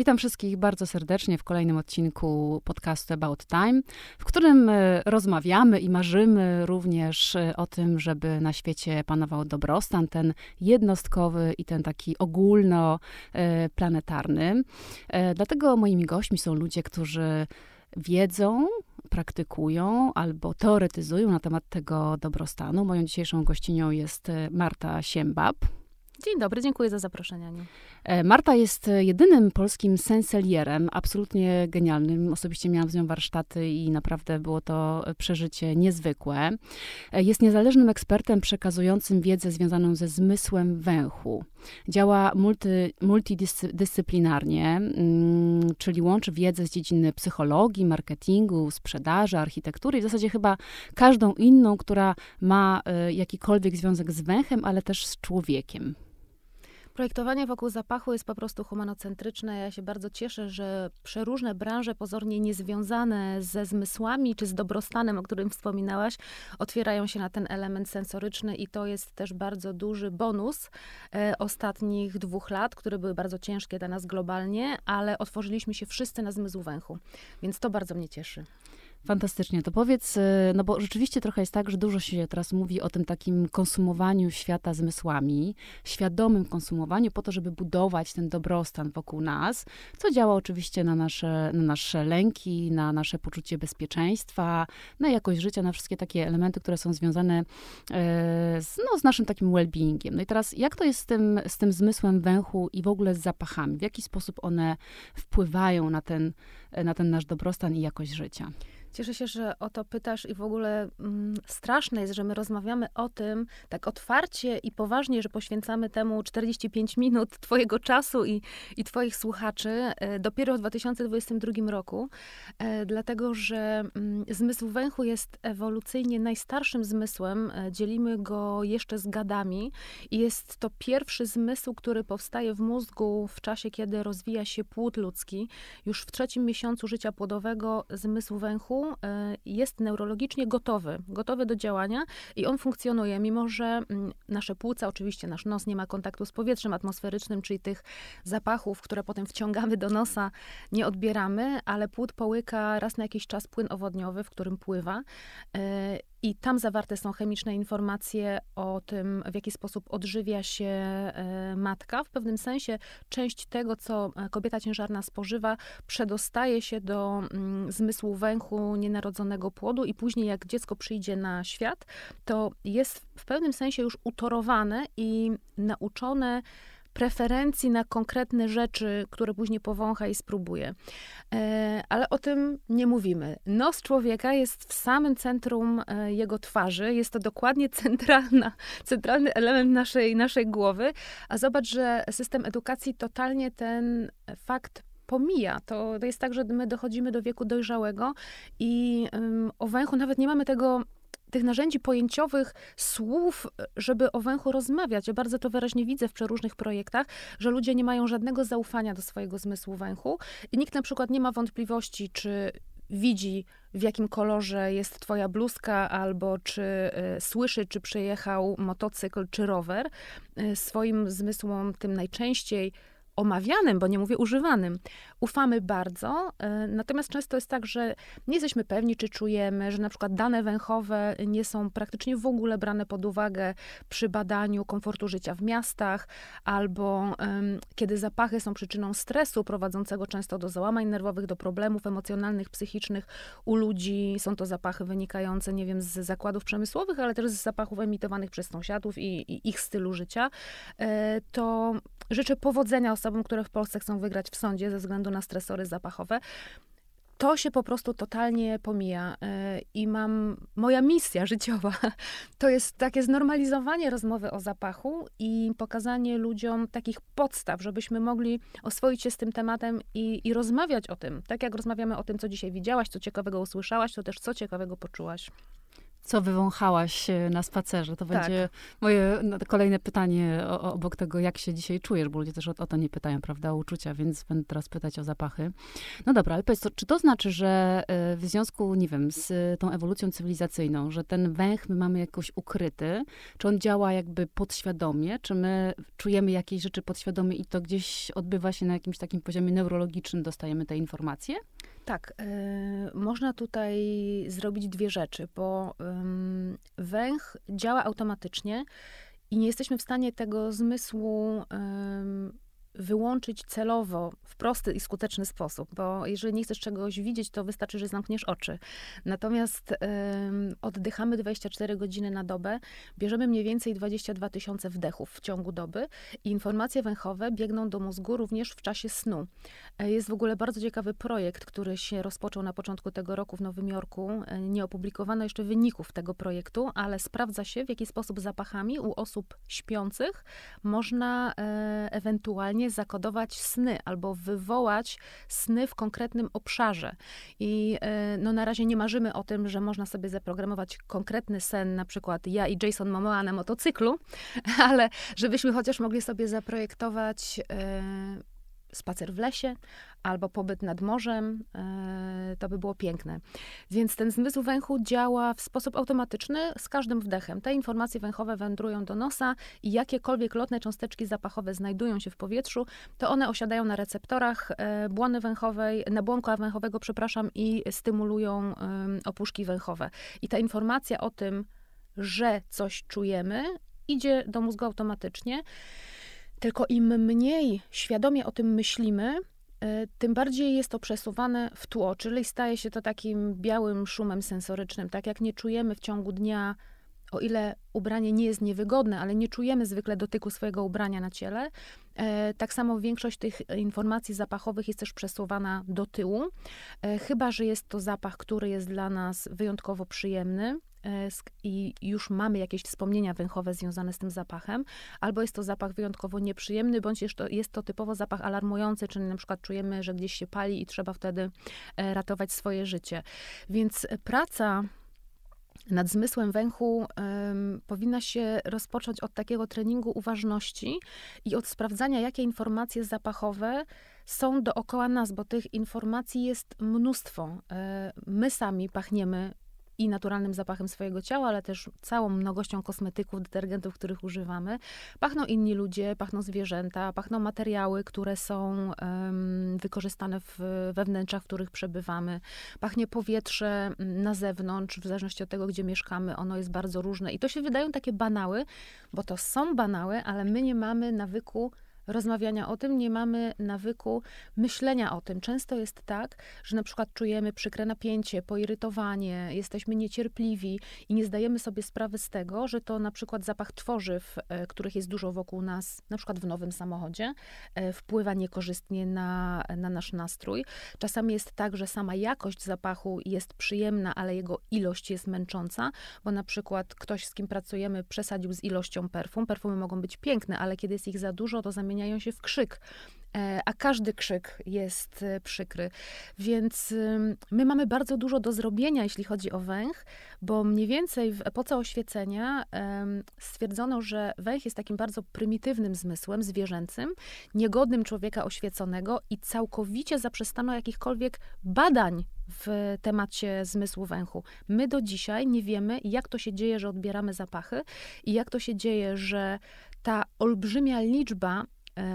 Witam wszystkich bardzo serdecznie w kolejnym odcinku podcastu About Time, w którym e, rozmawiamy i marzymy również e, o tym, żeby na świecie panował dobrostan, ten jednostkowy i ten taki ogólnoplanetarny. E, dlatego moimi gośćmi są ludzie, którzy wiedzą, praktykują albo teoretyzują na temat tego dobrostanu. Moją dzisiejszą gościnią jest Marta Siembab. Dzień dobry, dziękuję za zaproszenie. Aniu. E, Marta jest e, jedynym polskim senselierem, absolutnie genialnym. Osobiście miałam z nią warsztaty i naprawdę było to przeżycie niezwykłe. E, jest niezależnym ekspertem przekazującym wiedzę związaną ze zmysłem węchu. Działa multi, multidyscyplinarnie, mm, czyli łączy wiedzę z dziedziny psychologii, marketingu, sprzedaży, architektury i w zasadzie chyba każdą inną, która ma jakikolwiek związek z węchem, ale też z człowiekiem. Projektowanie wokół zapachu jest po prostu humanocentryczne. Ja się bardzo cieszę, że przeróżne branże pozornie niezwiązane ze zmysłami czy z dobrostanem, o którym wspominałaś, otwierają się na ten element sensoryczny i to jest też bardzo duży bonus e, ostatnich dwóch lat, które były bardzo ciężkie dla nas globalnie, ale otworzyliśmy się wszyscy na zmysł węchu, więc to bardzo mnie cieszy. Fantastycznie. To powiedz, y, no bo rzeczywiście trochę jest tak, że dużo się teraz mówi o tym takim konsumowaniu świata zmysłami, świadomym konsumowaniu po to, żeby budować ten dobrostan wokół nas, co działa oczywiście na nasze, na nasze lęki, na nasze poczucie bezpieczeństwa, na jakość życia, na wszystkie takie elementy, które są związane e, z, no, z naszym takim well-beingiem. No i teraz, jak to jest z tym, z tym zmysłem węchu i w ogóle z zapachami? W jaki sposób one wpływają na ten, na ten nasz dobrostan i jakość życia? Cieszę się, że o to pytasz i w ogóle mm, straszne jest, że my rozmawiamy o tym tak otwarcie i poważnie, że poświęcamy temu 45 minut twojego czasu i, i twoich słuchaczy e, dopiero w 2022 roku, e, dlatego że mm, zmysł węchu jest ewolucyjnie najstarszym zmysłem. E, dzielimy go jeszcze z gadami i jest to pierwszy zmysł, który powstaje w mózgu w czasie, kiedy rozwija się płód ludzki. Już w trzecim miesiącu życia płodowego zmysł węchu E, jest neurologicznie gotowy, gotowy do działania i on funkcjonuje, mimo że mm, nasze płuca, oczywiście nasz nos nie ma kontaktu z powietrzem atmosferycznym, czyli tych zapachów, które potem wciągamy do nosa, nie odbieramy, ale płód połyka raz na jakiś czas płyn owodniowy, w którym pływa e, i tam zawarte są chemiczne informacje o tym, w jaki sposób odżywia się e, matka. W pewnym sensie część tego, co e, kobieta ciężarna spożywa, przedostaje się do mm, zmysłu węchu nienarodzonego płodu i później jak dziecko przyjdzie na świat, to jest w pewnym sensie już utorowane i nauczone preferencji na konkretne rzeczy, które później powącha i spróbuje. E, ale o tym nie mówimy. Nos człowieka jest w samym centrum e, jego twarzy. Jest to dokładnie centralna, centralny element naszej, naszej głowy. A zobacz, że system edukacji totalnie ten fakt pomija. To, to jest tak, że my dochodzimy do wieku dojrzałego i o węchu nawet nie mamy tego tych narzędzi pojęciowych, słów, żeby o węchu rozmawiać. Ja bardzo to wyraźnie widzę w przeróżnych projektach, że ludzie nie mają żadnego zaufania do swojego zmysłu węchu i nikt na przykład nie ma wątpliwości, czy widzi, w jakim kolorze jest twoja bluzka, albo czy y, słyszy, czy przejechał motocykl, czy rower. Y, swoim zmysłom tym najczęściej omawianym, bo nie mówię używanym, ufamy bardzo. E, natomiast często jest tak, że nie jesteśmy pewni, czy czujemy, że na przykład dane węchowe nie są praktycznie w ogóle brane pod uwagę przy badaniu komfortu życia w miastach, albo um, kiedy zapachy są przyczyną stresu prowadzącego często do załamań nerwowych, do problemów emocjonalnych, psychicznych u ludzi. Są to zapachy wynikające, nie wiem, z zakładów przemysłowych, ale też z zapachów emitowanych przez sąsiadów i, i ich stylu życia. E, to życzę powodzenia osobom, które w Polsce chcą wygrać w sądzie ze względu na stresory zapachowe. To się po prostu totalnie pomija e, i mam, moja misja życiowa to jest takie znormalizowanie rozmowy o zapachu i pokazanie ludziom takich podstaw, żebyśmy mogli oswoić się z tym tematem i, i rozmawiać o tym. Tak jak rozmawiamy o tym, co dzisiaj widziałaś, co ciekawego usłyszałaś, to też co ciekawego poczułaś. Co wywąchałaś e, na spacerze. To tak. będzie moje no, kolejne pytanie o, obok tego, jak się dzisiaj czujesz, bo ludzie też o, o, to nie pytają, prawda, o uczucia, więc będę teraz pytać o zapachy. No dobra, ale powiedz, to, czy to znaczy, że e, w związku, nie wiem, z tą ewolucją cywilizacyjną, że ten węch my mamy jakoś ukryty, czy on działa jakby podświadomie, czy my czujemy jakieś rzeczy podświadomie i to gdzieś odbywa się na jakimś takim poziomie neurologicznym, dostajemy te informacje? Tak, y, można tutaj zrobić dwie rzeczy, bo y, węch działa automatycznie i nie jesteśmy w stanie tego zmysłu y, wyłączyć celowo w prosty i skuteczny sposób, bo jeżeli nie chcesz czegoś widzieć, to wystarczy, że zamkniesz oczy. Natomiast ym, oddychamy 24 godziny na dobę, bierzemy mniej więcej 22 tysiące wdechów w ciągu doby i informacje węchowe biegną do mózgu również w czasie snu. E, jest w ogóle bardzo ciekawy projekt, który się rozpoczął na początku tego roku w Nowym Jorku. E, nie opublikowano jeszcze wyników tego projektu, ale sprawdza się, w jaki sposób zapachami u osób śpiących można e, ewentualnie zakodować sny albo wywołać sny w konkretnym obszarze. I e, no, na razie nie marzymy o tym, że można sobie zaprogramować konkretny sen, na przykład ja i Jason Momoa na motocyklu, ale żebyśmy chociaż mogli sobie zaprojektować e, spacer w lesie albo pobyt nad morzem, e, to by było piękne. Więc ten zmysł węchu działa w sposób automatyczny z każdym wdechem. Te informacje węchowe wędrują do nosa i jakiekolwiek lotne cząsteczki zapachowe znajdują się w powietrzu, to one osiadają na receptorach e, błony węchowej, nabłonka węchowego, przepraszam, i stymulują opuszki węchowe. I ta informacja o tym, że coś czujemy, idzie do mózgu automatycznie. Tylko im mniej świadomie o tym myślimy, e, tym bardziej jest to przesuwane w tło, czyli staje się to takim białym szumem sensorycznym. Tak jak nie czujemy w ciągu dnia, o ile ubranie nie jest niewygodne, ale nie czujemy zwykle dotyku swojego ubrania na ciele, e, tak samo większość tych informacji zapachowych jest też przesuwana do tyłu, e, chyba że jest to zapach, który jest dla nas wyjątkowo przyjemny i już mamy jakieś wspomnienia węchowe związane z tym zapachem, albo jest to zapach wyjątkowo nieprzyjemny, bądź jest to, jest to typowo zapach alarmujący, czyli na przykład czujemy, że gdzieś się pali i trzeba wtedy e, ratować swoje życie. Więc praca nad zmysłem węchu um, powinna się rozpocząć od takiego treningu uważności i od sprawdzania, jakie informacje zapachowe są dookoła nas, bo tych informacji jest mnóstwo. E, my sami pachniemy i naturalnym zapachem swojego ciała, ale też całą mnogością kosmetyków, detergentów, których używamy. Pachną inni ludzie, pachną zwierzęta, pachną materiały, które są um, wykorzystane w, we wnętrzach, w których przebywamy. Pachnie powietrze mm, na zewnątrz, w zależności od tego, gdzie mieszkamy, ono jest bardzo różne. I to się wydają takie banały, bo to są banały, ale my nie mamy nawyku rozmawiania o tym, nie mamy nawyku myślenia o tym. Często jest tak, że na przykład czujemy przykre napięcie, poirytowanie, jesteśmy niecierpliwi i nie zdajemy sobie sprawy z tego, że to na przykład zapach tworzyw, e, których jest dużo wokół nas, na przykład w nowym samochodzie, e, wpływa niekorzystnie na, na nasz nastrój. Czasami jest tak, że sama jakość zapachu jest przyjemna, ale jego ilość jest męcząca, bo na przykład ktoś, z kim pracujemy, przesadził z ilością perfum. Perfumy mogą być piękne, ale kiedy jest ich za dużo, to zamienia zamieniają się w krzyk e, a każdy krzyk jest e, przykry. Więc my mamy bardzo dużo do zrobienia, jeśli chodzi o węch, bo mniej więcej w epoce oświecenia stwierdzono, że węch jest takim bardzo prymitywnym zmysłem zwierzęcym, niegodnym człowieka oświeconego i całkowicie zaprzestano jakichkolwiek badań w temacie zmysłu węchu. My do dzisiaj nie wiemy, jak to się dzieje, że odbieramy zapachy i jak to się dzieje, że ta olbrzymia liczba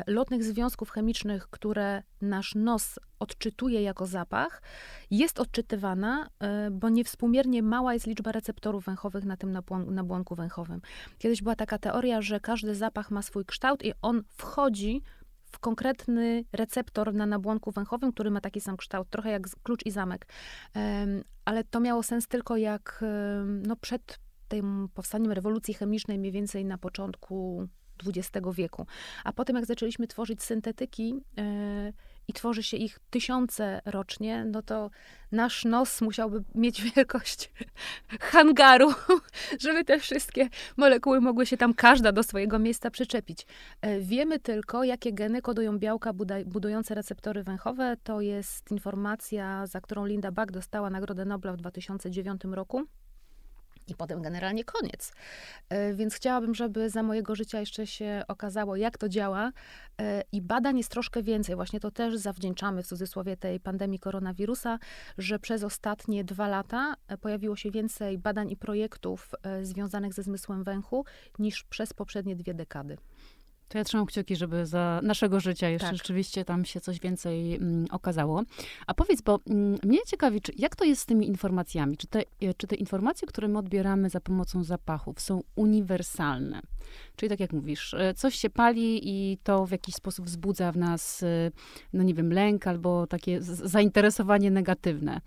lotnych związków chemicznych, które nasz nos odczytuje jako zapach, jest odczytywana, e, bo niewspółmiernie mała jest liczba receptorów węchowych na tym nabłonku węchowym. Kiedyś była taka teoria, że każdy zapach ma swój kształt i on wchodzi w konkretny receptor na nabłonku węchowym, który ma taki sam kształt, trochę jak klucz i zamek. Ale to miało sens tylko jak no, przed tym powstaniem rewolucji chemicznej, mniej więcej na początku XX wieku. A potem, jak zaczęliśmy tworzyć syntetyki yy, i tworzy się ich tysiące rocznie, no to nasz nos musiałby mieć wielkość hangaru, żeby te wszystkie molekuły mogły się tam każda do swojego miejsca przyczepić. Yy, wiemy tylko, jakie geny kodują białka budujące receptory węchowe. To jest informacja, za którą Linda Buck dostała Nagrodę Nobla w 2009 roku. I potem generalnie koniec. E, więc chciałabym, żeby za mojego życia jeszcze się okazało, jak to działa. E, I badań jest troszkę więcej. Właśnie to też zawdzięczamy w cudzysłowie tej pandemii koronawirusa, że przez ostatnie dwa lata e, pojawiło się więcej badań i projektów związanych ze zmysłem węchu niż przez poprzednie dwie dekady. To ja trzymam kciuki, żeby za naszego życia jeszcze tak. rzeczywiście tam się coś więcej mm, okazało. A powiedz, bo mm, mnie ciekawi, czy, jak to jest z tymi informacjami? Czy te, e, czy te informacje, które my odbieramy za pomocą zapachów, są uniwersalne? Czyli tak jak mówisz, e, coś się pali i to w jakiś sposób wzbudza w nas, e, no nie wiem, lęk albo takie zainteresowanie negatywne.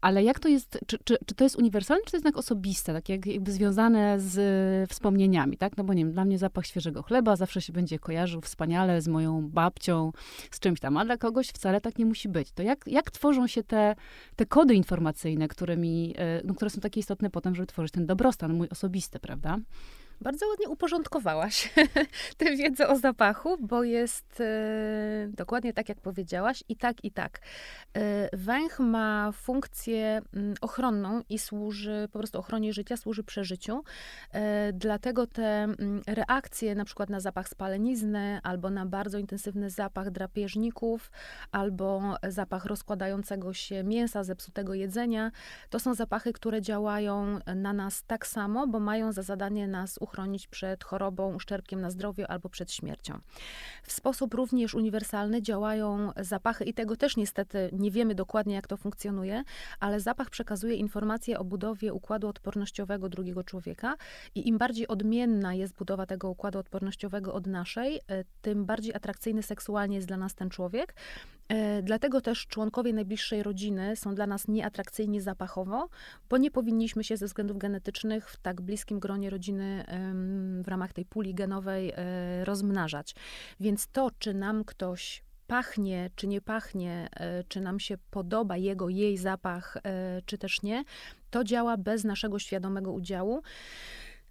Ale jak to jest, czy, czy, czy to jest uniwersalne, czy to jest jednak osobiste, tak jak, jakby związane z wspomnieniami, tak? No bo nie wiem, dla mnie zapach świeżego chleba zawsze się będzie kojarzył wspaniale z moją babcią, z czymś tam, a dla kogoś wcale tak nie musi być. To jak, jak tworzą się te, te kody informacyjne, którymi, e, no, które są takie istotne potem, żeby tworzyć ten dobrostan mój osobisty, prawda? Bardzo ładnie uporządkowałaś tę wiedzę o zapachu, bo jest e, dokładnie tak, jak powiedziałaś, i tak, i tak. E, węch ma funkcję mm, ochronną i służy po prostu ochronie życia, służy przeżyciu. E, dlatego te mm, reakcje na przykład na zapach spalenizny, albo na bardzo intensywny zapach drapieżników, albo zapach rozkładającego się mięsa, zepsutego jedzenia, to są zapachy, które działają na nas tak samo, bo mają za zadanie nas uchronić uchronić przed chorobą, uszczerbkiem na zdrowiu albo przed śmiercią. W sposób również uniwersalny działają zapachy i tego też niestety nie wiemy dokładnie, jak to funkcjonuje, ale zapach przekazuje informacje o budowie układu odpornościowego drugiego człowieka i im bardziej odmienna jest budowa tego układu odpornościowego od naszej, e, tym bardziej atrakcyjny seksualnie jest dla nas ten człowiek, dlatego też członkowie najbliższej rodziny są dla nas nieatrakcyjni zapachowo, bo nie powinniśmy się ze względów genetycznych w tak bliskim gronie rodziny w ramach tej puli genowej e, rozmnażać. Więc to, czy nam ktoś pachnie, czy nie pachnie, e, czy nam się podoba jego, jej zapach, czy też nie, to działa bez naszego świadomego udziału.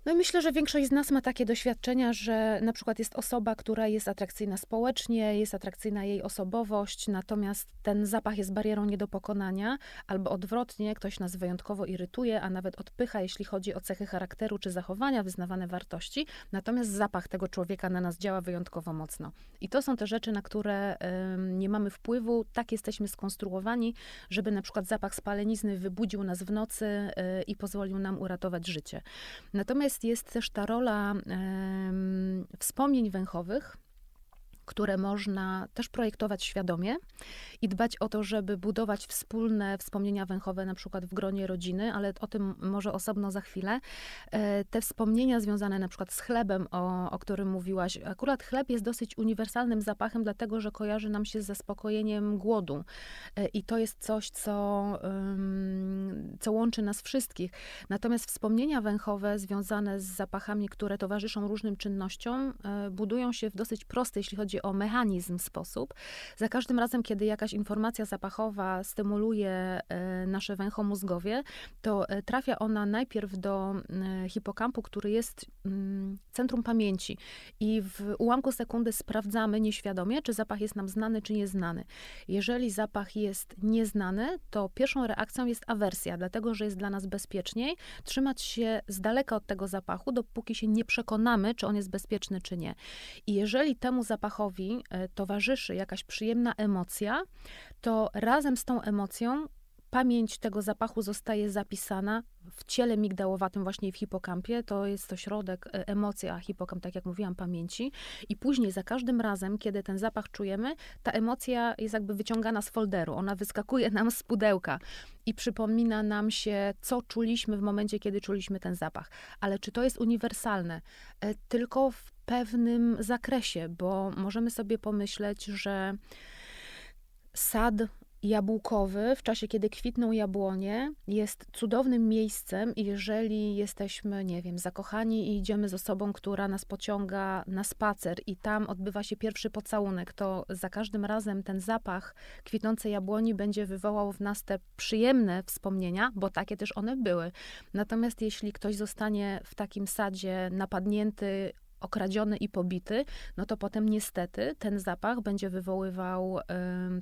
No myślę, że większość z nas ma takie doświadczenia, że na przykład jest osoba, która jest atrakcyjna społecznie, jest atrakcyjna jej osobowość, natomiast ten zapach jest barierą nie do pokonania, albo odwrotnie, ktoś nas wyjątkowo irytuje, a nawet odpycha, jeśli chodzi o cechy charakteru czy zachowania, wyznawane wartości, natomiast zapach tego człowieka na nas działa wyjątkowo mocno. I to są te rzeczy, na które y, nie mamy wpływu, tak jesteśmy skonstruowani, żeby na przykład zapach spalenizny wybudził nas w nocy y, i pozwolił nam uratować życie. Natomiast jest, jest też ta rola wspomnień węchowych, które można też projektować świadomie i dbać o to, żeby budować wspólne wspomnienia węchowe, na przykład w gronie rodziny, ale o tym może osobno za chwilę. E, te wspomnienia związane na przykład z chlebem, o, o którym mówiłaś, akurat chleb jest dosyć uniwersalnym zapachem, dlatego że kojarzy nam się z zaspokojeniem głodu. E, I to jest coś, co, co łączy nas wszystkich. Natomiast wspomnienia węchowe związane z zapachami, które towarzyszą różnym czynnościom, e, budują się w dosyć prosty, jeśli chodzi o mechanizm, sposób. Za każdym razem, kiedy jakaś informacja zapachowa stymuluje e, nasze węchomózgowie, to e, trafia ona najpierw do e, hipokampu, który jest centrum pamięci. I w ułamku sekundy sprawdzamy nieświadomie, czy zapach jest nam znany, czy nieznany. Jeżeli zapach jest nieznany, to pierwszą reakcją jest awersja, dlatego że jest dla nas bezpieczniej trzymać się z daleka od tego zapachu, dopóki się nie przekonamy, czy on jest bezpieczny, czy nie. I jeżeli temu zapachowi towarzyszy jakaś przyjemna emocja, to razem z tą emocją pamięć tego zapachu zostaje zapisana w ciele migdałowatym, właśnie w hipokampie. To jest to środek e, emocji, a hipokamp, tak jak mówiłam, pamięci. I później za każdym razem, kiedy ten zapach czujemy, ta emocja jest jakby wyciągana z folderu. Ona wyskakuje nam z pudełka i przypomina nam się, co czuliśmy w momencie, kiedy czuliśmy ten zapach. Ale czy to jest uniwersalne? E, tylko w pewnym zakresie, bo możemy sobie pomyśleć, że sad jabłkowy w czasie, kiedy kwitną jabłonie, jest cudownym miejscem jeżeli jesteśmy, nie wiem, zakochani i idziemy z osobą, która nas pociąga na spacer i tam odbywa się pierwszy pocałunek, to za każdym razem ten zapach kwitnącej jabłoni będzie wywołał w nas te przyjemne wspomnienia, bo takie też one były. Natomiast jeśli ktoś zostanie w takim sadzie napadnięty okradziony i pobity, no to potem niestety ten zapach będzie wywoływał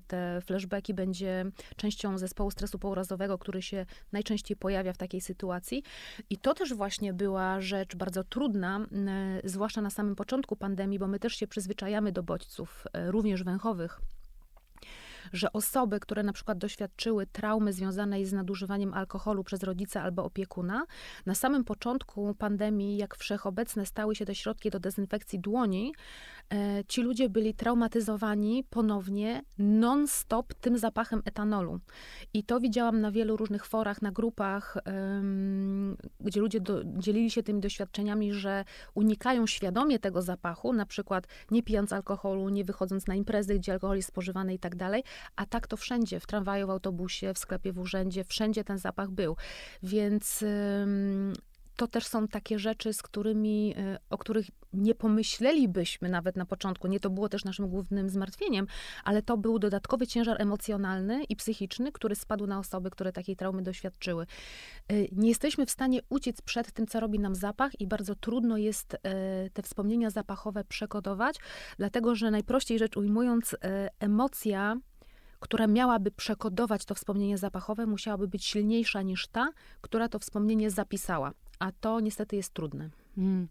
te flashbacki, będzie częścią zespołu stresu pourazowego, który się najczęściej pojawia w takiej sytuacji. I to też właśnie była rzecz bardzo trudna, zwłaszcza na samym początku pandemii, bo my też się przyzwyczajamy do bodźców, e, również węchowych że osoby, które na przykład doświadczyły traumy związanej z nadużywaniem alkoholu przez rodzica albo opiekuna, na samym początku pandemii, jak wszechobecne stały się te środki do dezynfekcji dłoni, e, ci ludzie byli traumatyzowani ponownie non-stop tym zapachem etanolu. I to widziałam na wielu różnych forach, na grupach, gdzie ludzie do, dzielili się tymi doświadczeniami, że unikają świadomie tego zapachu, na przykład nie pijąc alkoholu, nie wychodząc na imprezy, gdzie alkohol jest spożywany i tak dalej, a tak to wszędzie, w tramwaju, w autobusie, w sklepie, w urzędzie, wszędzie ten zapach był. Więc to też są takie rzeczy, z którymi, y, o których nie pomyślelibyśmy nawet na początku. Nie to było też naszym głównym zmartwieniem, ale to był dodatkowy ciężar emocjonalny i psychiczny, który spadł na osoby, które takiej traumy doświadczyły. Y, nie jesteśmy w stanie uciec przed tym, co robi nam zapach, i bardzo trudno jest y, te wspomnienia zapachowe przekodować, dlatego że najprościej rzecz ujmując, emocja która miałaby przekodować to wspomnienie zapachowe, musiałaby być silniejsza niż ta, która to wspomnienie zapisała. A to niestety jest trudne. Hmm.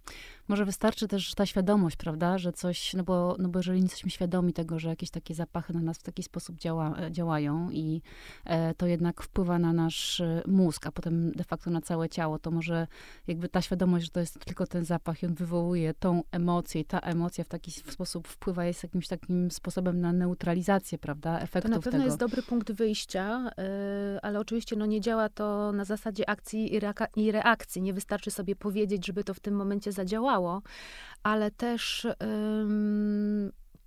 Może wystarczy też ta świadomość, prawda, że coś, no bo, no bo jeżeli nie jesteśmy świadomi tego, że jakieś takie zapachy na nas w taki sposób działa, e, działają i e, to jednak wpływa na nasz e, mózg, a potem de facto na całe ciało, to może jakby ta świadomość, że to jest tylko ten zapach i on wywołuje tą emocję i ta emocja w taki sposób wpływa, jest jakimś takim sposobem na neutralizację, prawda, efektów To na pewno tego. jest dobry punkt wyjścia, yy, ale oczywiście no, nie działa to na zasadzie akcji i, reaka- i reakcji. Nie wystarczy sobie powiedzieć, żeby to w tym momencie zadziałało, ale też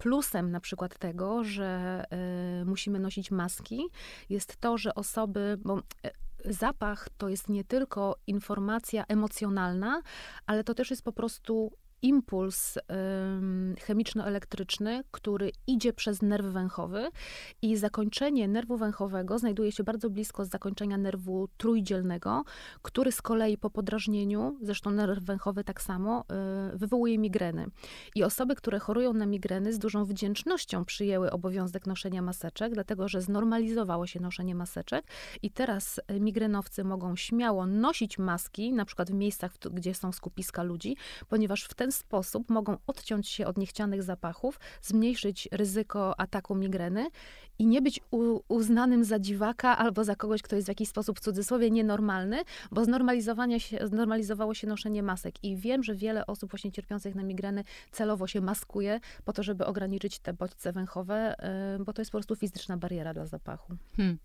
plusem na przykład tego, że y, musimy nosić maski, jest to, że osoby, bo e, zapach to jest nie tylko informacja emocjonalna, ale to też jest po prostu impuls chemiczno-elektryczny, który idzie przez nerw węchowy i zakończenie nerwu węchowego znajduje się bardzo blisko zakończenia nerwu trójdzielnego, który z kolei po podrażnieniu, zresztą nerw węchowy tak samo, y, wywołuje migreny. I osoby, które chorują na migreny z dużą wdzięcznością przyjęły obowiązek noszenia maseczek, dlatego że znormalizowało się noszenie maseczek i teraz y, migrenowcy mogą śmiało nosić maski, na przykład w miejscach, gdzie są skupiska ludzi, ponieważ w ten sposób mogą odciąć się od niechcianych zapachów, zmniejszyć ryzyko ataku migreny i nie być uznanym za dziwaka albo za kogoś, kto jest w jakiś sposób w cudzysłowie nienormalny, bo znormalizowanie się, znormalizowało się noszenie masek. I wiem, że wiele osób właśnie cierpiących na migreny celowo się maskuje po to, żeby ograniczyć te bodźce węchowe, yy, bo to jest po prostu fizyczna bariera dla zapachu. Hmm.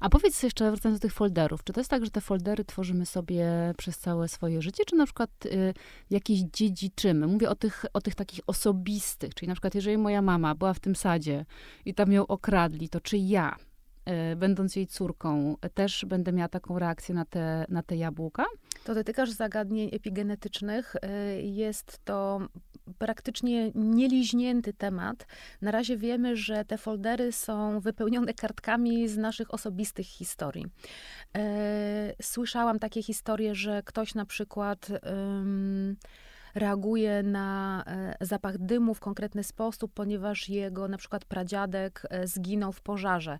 A powiedz jeszcze, wracając do tych folderów, czy to jest tak, że te foldery tworzymy sobie przez całe swoje życie, czy na przykład y, jakieś dziedziczymy? Mówię o tych, o tych takich osobistych, czyli na przykład jeżeli moja mama była w tym sadzie i tam ją okradli, to czy ja, e, będąc jej córką, też będę miała taką reakcję na te, na te jabłka? To dotykasz zagadnień epigenetycznych. E, jest to praktycznie nieliźnięty temat. Na razie wiemy, że te foldery są wypełnione kartkami z naszych osobistych historii. E, słyszałam takie historie, że ktoś na przykład reaguje na e, zapach dymu w konkretny sposób, ponieważ jego na przykład pradziadek e, zginął w pożarze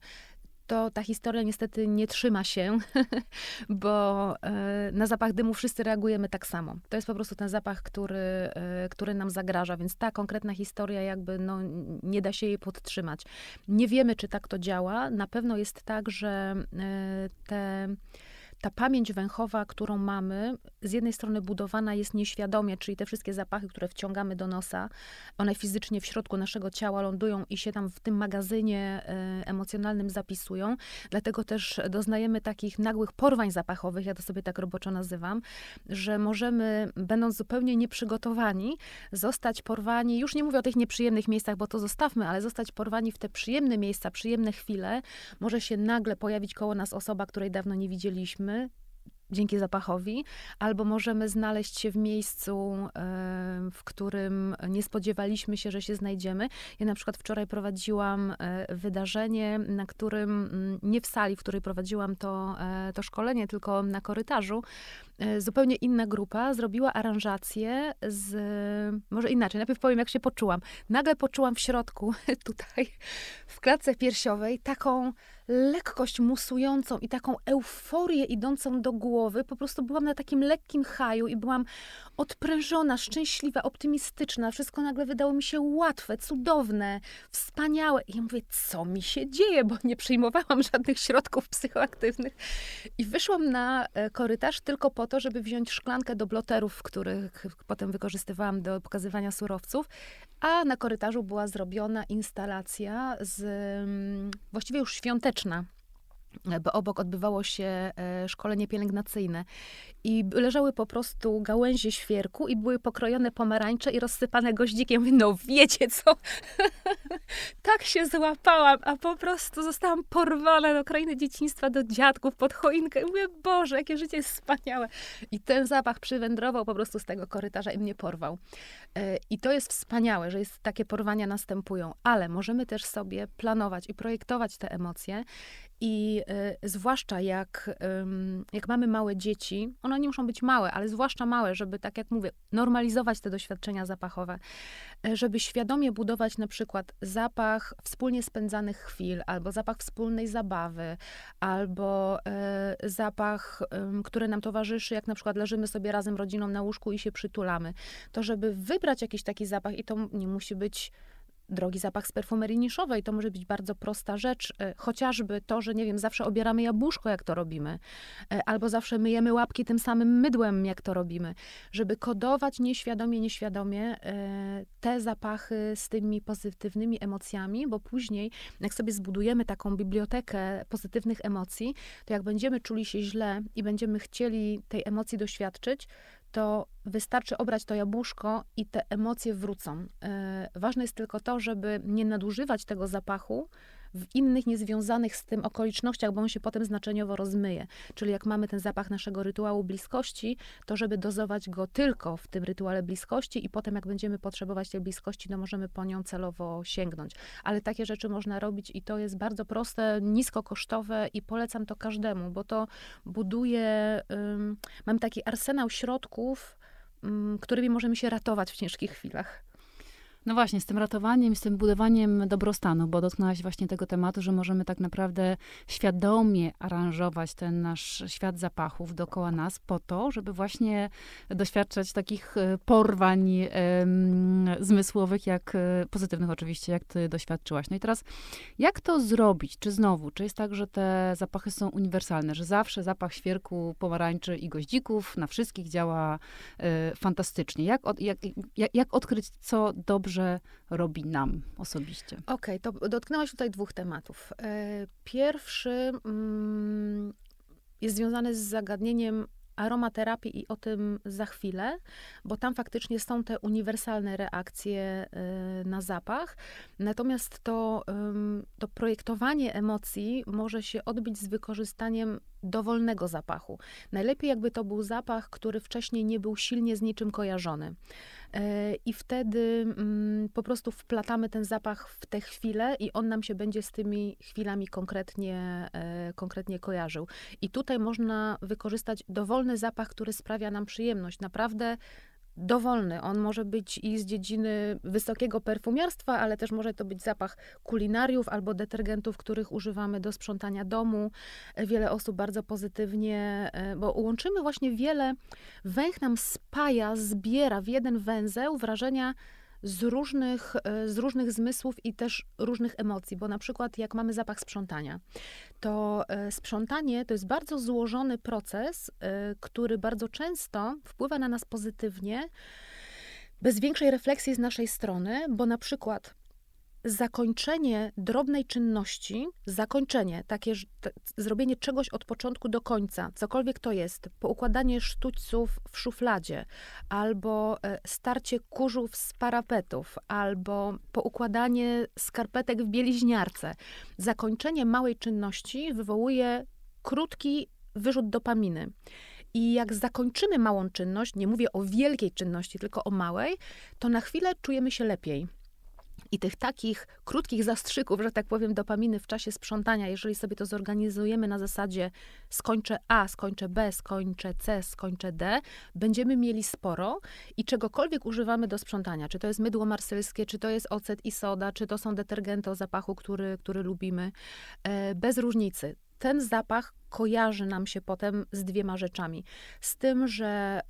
to ta historia niestety nie trzyma się, bo e, na zapach dymu wszyscy reagujemy tak samo. To jest po prostu ten zapach, który, który nam zagraża, więc ta konkretna historia jakby no, nie da się jej podtrzymać. Nie wiemy, czy tak to działa. Na pewno jest tak, że te ta pamięć węchowa, którą mamy, z jednej strony budowana jest nieświadomie, czyli te wszystkie zapachy, które wciągamy do nosa, one fizycznie w środku naszego ciała lądują i się tam w tym magazynie y, emocjonalnym zapisują. Dlatego też doznajemy takich nagłych porwań zapachowych, ja to sobie tak roboczo nazywam, że możemy, będąc zupełnie nieprzygotowani, zostać porwani, już nie mówię o tych nieprzyjemnych miejscach, bo to zostawmy, ale zostać porwani w te przyjemne miejsca, przyjemne chwile. Może się nagle pojawić koło nas osoba, której dawno nie widzieliśmy, dzięki zapachowi, albo możemy znaleźć się w miejscu, w którym nie spodziewaliśmy się, że się znajdziemy. Ja na przykład wczoraj prowadziłam wydarzenie, na którym, mm, nie w sali, w której prowadziłam to, to szkolenie, tylko na korytarzu, zupełnie inna grupa zrobiła aranżację z, może inaczej, najpierw powiem, jak się poczułam. Nagle poczułam w środku, tutaj, w klatce piersiowej, taką lekkość musującą i taką euforię idącą do głowy. Po prostu byłam na takim lekkim haju i byłam odprężona, szczęśliwa, optymistyczna. Wszystko nagle wydało mi się łatwe, cudowne, wspaniałe. I ja mówię, co mi się dzieje, bo nie przyjmowałam żadnych środków psychoaktywnych. I wyszłam na e, korytarz tylko po to, żeby wziąć szklankę do bloterów, których potem wykorzystywałam do pokazywania surowców. A na korytarzu była zrobiona instalacja z mm, właściwie już świąteczna bo obok odbywało się e, szkolenie pielęgnacyjne i leżały po prostu gałęzie świerku i były pokrojone pomarańcze i rozsypane goździkiem. No wiecie co? tak się złapałam, a po prostu zostałam porwana do krainy dzieciństwa, do dziadków, pod choinkę. I mówię, Boże, jakie życie jest wspaniałe. I ten zapach przywędrował po prostu z tego korytarza i mnie porwał. E, I to jest wspaniałe, że jest takie porwania następują, ale możemy też sobie planować i projektować te emocje i y, zwłaszcza jak, y, jak mamy małe dzieci, one nie muszą być małe, ale zwłaszcza małe, żeby, tak jak mówię, normalizować te doświadczenia zapachowe, y, żeby świadomie budować na przykład zapach wspólnie spędzanych chwil, albo zapach wspólnej zabawy, albo y, zapach, który nam towarzyszy, jak na przykład leżymy sobie razem rodziną na łóżku i się przytulamy. To, żeby wybrać jakiś taki zapach i to nie musi być drogi zapach z perfumerii niszowej. To może być bardzo prosta rzecz, e, chociażby to, że nie wiem, zawsze obieramy jabłuszko, jak to robimy, e, albo zawsze myjemy łapki tym samym mydłem, jak to robimy, żeby kodować nieświadomie, nieświadomie e, te zapachy z tymi pozytywnymi emocjami, bo później, jak sobie zbudujemy taką bibliotekę pozytywnych emocji, to jak będziemy czuli się źle i będziemy chcieli tej emocji doświadczyć, to wystarczy obrać to jabłuszko i te emocje wrócą. E, ważne jest tylko to, żeby nie nadużywać tego zapachu w innych niezwiązanych z tym okolicznościach, bo on się potem znaczeniowo rozmyje. Czyli jak mamy ten zapach naszego rytuału bliskości, to żeby dozować go tylko w tym rytuale bliskości i potem jak będziemy potrzebować tej bliskości, to możemy po nią celowo sięgnąć. Ale takie rzeczy można robić i to jest bardzo proste, niskokosztowe i polecam to każdemu, bo to buduje, um, mam taki arsenał środków, um, którymi możemy się ratować w ciężkich chwilach. No właśnie, z tym ratowaniem, z tym budowaniem dobrostanu, bo dotknęłaś właśnie tego tematu, że możemy tak naprawdę świadomie aranżować ten nasz świat zapachów dookoła nas po to, żeby właśnie doświadczać takich e, porwań zmysłowych, jak e, pozytywnych oczywiście, jak ty doświadczyłaś. No i teraz, jak to zrobić? Czy znowu, czy jest tak, że te zapachy są uniwersalne, że zawsze zapach świerku, pomarańczy i goździków na wszystkich działa e, fantastycznie? Jak, od, jak, jak, jak odkryć, co dobrze dobrze robi nam osobiście. Okej, okay, to dotknęłaś tutaj dwóch tematów. E, pierwszy mm, jest związany z zagadnieniem aromaterapii i o tym za chwilę, bo tam faktycznie są te uniwersalne reakcje y, na zapach. Natomiast to, to projektowanie emocji może się odbyć z wykorzystaniem dowolnego zapachu. Najlepiej jakby to był zapach, który wcześniej nie był silnie z niczym kojarzony. E, I wtedy mm, po prostu wplatamy ten zapach w te chwile i on nam się będzie z tymi chwilami konkretnie, e, konkretnie kojarzył. I tutaj można wykorzystać dowolny zapach, który sprawia nam przyjemność. Naprawdę dowolny. On może być i z dziedziny wysokiego perfumiarstwa, ale też może to być zapach kulinariów albo detergentów, których używamy do sprzątania domu. Wiele osób bardzo pozytywnie, e, bo łączymy właśnie wiele, węch nam spaja, zbiera w jeden węzeł wrażenia z różnych, e, z różnych zmysłów i też różnych emocji, bo na przykład jak mamy zapach sprzątania, to e, sprzątanie to jest bardzo złożony proces, e, który bardzo często wpływa na nas pozytywnie, bez większej refleksji z naszej strony, bo na przykład zakończenie drobnej czynności, zakończenie, takie t- zrobienie czegoś od początku do końca, cokolwiek to jest, poukładanie sztućców w szufladzie, albo e, starcie kurzów z parapetów, albo poukładanie skarpetek w bieliźniarce. Zakończenie małej czynności wywołuje krótki wyrzut dopaminy. I jak zakończymy małą czynność, nie mówię o wielkiej czynności, tylko o małej, to na chwilę czujemy się lepiej. I tych takich krótkich zastrzyków, że tak powiem, dopaminy w czasie sprzątania, jeżeli sobie to zorganizujemy na zasadzie skończę A, skończę B, skończę C, skończę D, będziemy mieli sporo i czegokolwiek używamy do sprzątania, czy to jest mydło marsylskie, czy to jest ocet i soda, czy to są detergenty o zapachu, który, który lubimy, e, bez różnicy ten zapach kojarzy nam się potem z dwiema rzeczami. Z tym, że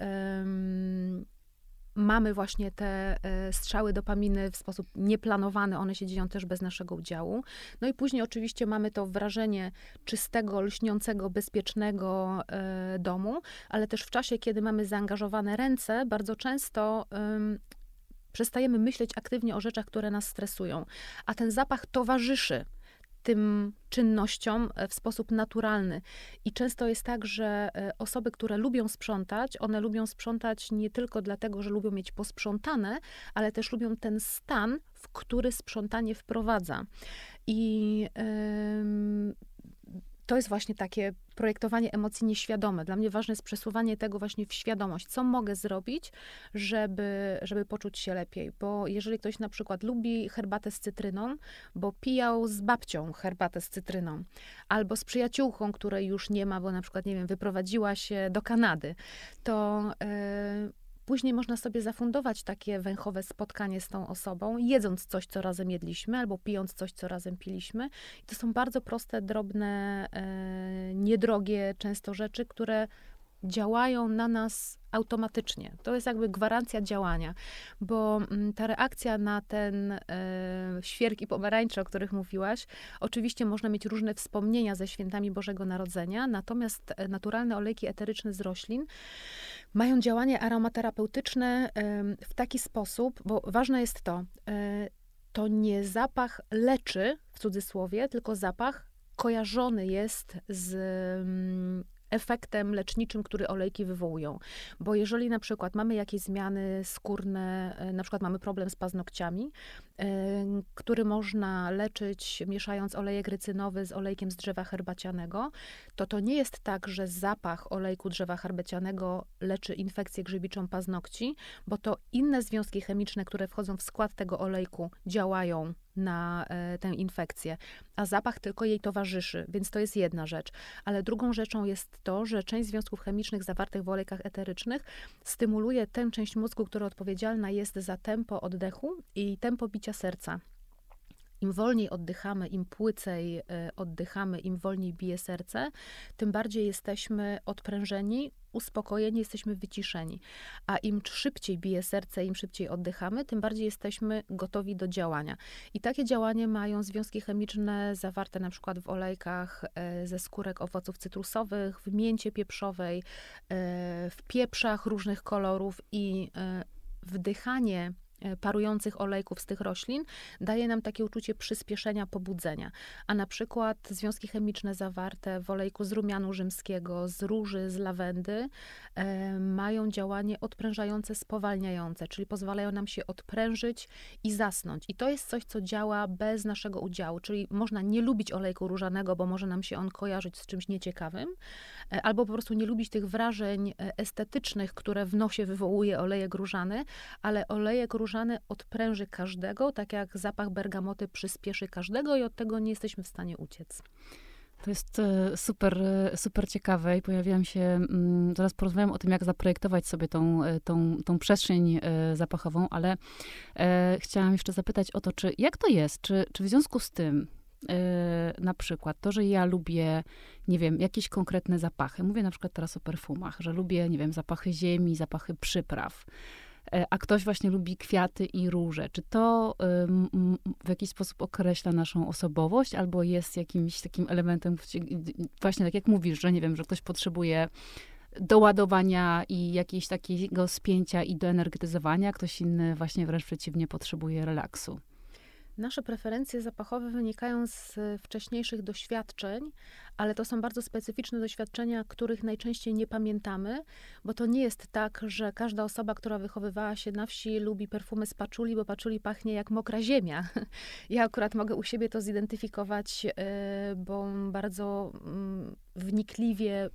mamy właśnie te e, strzały dopaminy w sposób nieplanowany, one się dzieją też bez naszego udziału. No i później oczywiście mamy to wrażenie czystego, lśniącego, bezpiecznego e, domu, ale też w czasie, kiedy mamy zaangażowane ręce, bardzo często przestajemy myśleć aktywnie o rzeczach, które nas stresują, a ten zapach towarzyszy tym czynnościom e, w sposób naturalny. I często jest tak, że e, osoby, które lubią sprzątać, one lubią sprzątać nie tylko dlatego, że lubią mieć posprzątane, ale też lubią ten stan, w który sprzątanie wprowadza. I yy, to jest właśnie takie projektowanie emocji nieświadome. Dla mnie ważne jest przesuwanie tego właśnie w świadomość. Co mogę zrobić, żeby, żeby poczuć się lepiej? Bo jeżeli ktoś na przykład lubi herbatę z cytryną, bo pijał z babcią herbatę z cytryną, albo z przyjaciółką, której już nie ma, bo na przykład, nie wiem, wyprowadziła się do Kanady, to... Yy, Później można sobie zafundować takie węchowe spotkanie z tą osobą, jedząc coś, co razem jedliśmy, albo pijąc coś, co razem piliśmy. I to są bardzo proste, drobne, e, niedrogie często rzeczy, które działają na nas automatycznie. To jest jakby gwarancja działania, bo mm, ta reakcja na ten e, świerk i pomarańcze, o których mówiłaś, oczywiście można mieć różne wspomnienia ze świętami Bożego Narodzenia, natomiast naturalne olejki eteryczne z roślin mają działanie aromaterapeutyczne w taki sposób, bo ważne jest to, e, to nie zapach leczy, w cudzysłowie, tylko zapach kojarzony jest z mm, efektem leczniczym, który olejki wywołują. Bo jeżeli na przykład mamy jakieś zmiany skórne, e, na przykład mamy problem z paznokciami, e, który można leczyć mieszając olejek rycynowy z olejkiem z drzewa herbacianego, to to nie jest tak, że zapach olejku drzewa herbacianego leczy infekcję grzybiczą paznokci, bo to inne związki chemiczne, które wchodzą w skład tego olejku, działają na e, tę infekcję, a zapach tylko jej towarzyszy, więc to jest jedna rzecz. Ale drugą rzeczą jest to, że część związków chemicznych zawartych w olejkach eterycznych stymuluje tę część mózgu, która odpowiedzialna jest za tempo oddechu i tempo bicia serca. Im wolniej oddychamy, im płycej e, oddychamy, im wolniej bije serce, tym bardziej jesteśmy odprężeni, uspokojeni, jesteśmy wyciszeni. A im szybciej bije serce, im szybciej oddychamy, tym bardziej jesteśmy gotowi do działania. I takie działanie mają związki chemiczne zawarte na przykład w olejkach e, ze skórek owoców cytrusowych, w mięcie pieprzowej, e, w pieprzach różnych kolorów i wdychanie parujących olejków z tych roślin daje nam takie uczucie przyspieszenia, pobudzenia. A na przykład związki chemiczne zawarte w olejku z rumianu rzymskiego, z róży, z lawendy e, mają działanie odprężające, spowalniające, czyli pozwalają nam się odprężyć i zasnąć. I to jest coś, co działa bez naszego udziału, czyli można nie lubić olejku różanego, bo może nam się on kojarzyć z czymś nieciekawym, e, albo po prostu nie lubić tych wrażeń e, estetycznych, które w nosie wywołuje olejek różany, ale olejek różany różany odpręży każdego, tak jak zapach bergamoty przyspieszy każdego i od tego nie jesteśmy w stanie uciec. To jest e, super, e, super ciekawe i pojawiłam się, mm, zaraz porozmawiam o tym, jak zaprojektować sobie tą, e, tą, tą przestrzeń zapachową, ale chciałam jeszcze zapytać o to, czy jak to jest, czy, czy w związku z tym, na przykład to, że ja lubię, nie wiem, jakieś konkretne zapachy, mówię na przykład teraz o perfumach, że lubię, nie wiem, zapachy ziemi, zapachy przypraw, a ktoś właśnie lubi kwiaty i róże. Czy to w jakiś sposób określa naszą osobowość, albo jest jakimś takim elementem, właśnie tak jak mówisz, że nie wiem, że ktoś potrzebuje doładowania i jakiegoś takiego spięcia i doenergetyzowania, ktoś inny właśnie wręcz przeciwnie potrzebuje relaksu. Nasze preferencje zapachowe wynikają z wcześniejszych doświadczeń, ale to są bardzo specyficzne doświadczenia, których najczęściej nie pamiętamy, bo to nie jest tak, że każda osoba, która wychowywała się na wsi, lubi perfumy z paczuli, bo paczuli pachnie jak mokra ziemia. Ja akurat mogę u siebie to zidentyfikować, e, bo bardzo mm, wnikliwie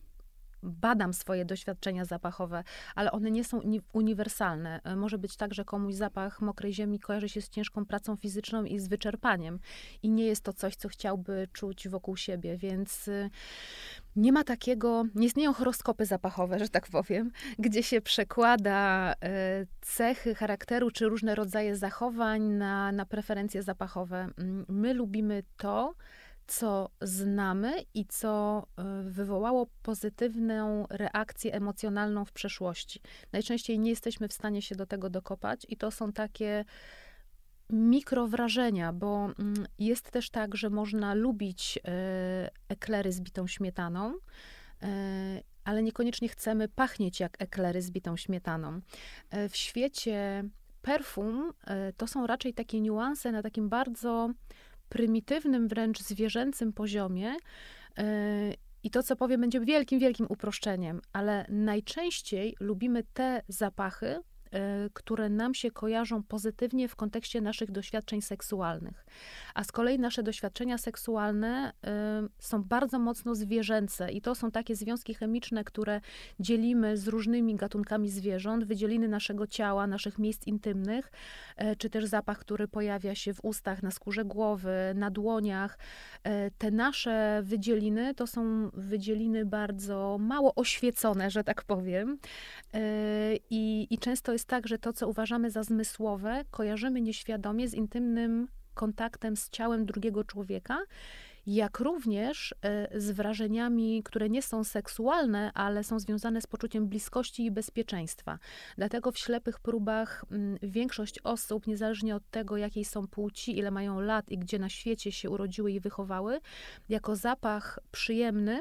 badam swoje doświadczenia zapachowe, ale one nie są uniwersalne. E, może być tak, że komuś zapach mokrej ziemi kojarzy się z ciężką pracą fizyczną i z wyczerpaniem. I nie jest to coś, co chciałby czuć wokół siebie, więc y, nie ma takiego, nie istnieją horoskopy zapachowe, że tak powiem, gdzie się przekłada e, cechy charakteru czy różne rodzaje zachowań na, na preferencje zapachowe. Mm, my lubimy to, co znamy i co e, wywołało pozytywną reakcję emocjonalną w przeszłości. Najczęściej nie jesteśmy w stanie się do tego dokopać, i to są takie mikrowrażenia, bo mm, jest też tak, że można lubić e, eklery z bitą śmietaną, e, ale niekoniecznie chcemy pachnieć jak eklery z bitą śmietaną. W świecie perfum to są raczej takie niuanse na takim bardzo prymitywnym, wręcz zwierzęcym poziomie. E, I to, co powiem, będzie wielkim, wielkim uproszczeniem, ale najczęściej lubimy te zapachy, które nam się kojarzą pozytywnie w kontekście naszych doświadczeń seksualnych. A z kolei nasze doświadczenia seksualne e, są bardzo mocno zwierzęce i to są takie związki chemiczne, które dzielimy z różnymi gatunkami zwierząt, wydzieliny naszego ciała, naszych miejsc intymnych, e, czy też zapach, który pojawia się w ustach, na skórze głowy, na dłoniach. Te nasze wydzieliny to są wydzieliny bardzo mało oświecone, że tak powiem. I, i często jest jest tak, że to, co uważamy za zmysłowe, kojarzymy nieświadomie z intymnym kontaktem z ciałem drugiego człowieka, jak również e, z wrażeniami, które nie są seksualne, ale są związane z poczuciem bliskości i bezpieczeństwa. Dlatego w ślepych próbach mm, większość osób, niezależnie od tego, jakiej są płci, ile mają lat i gdzie na świecie się urodziły i wychowały, jako zapach przyjemny,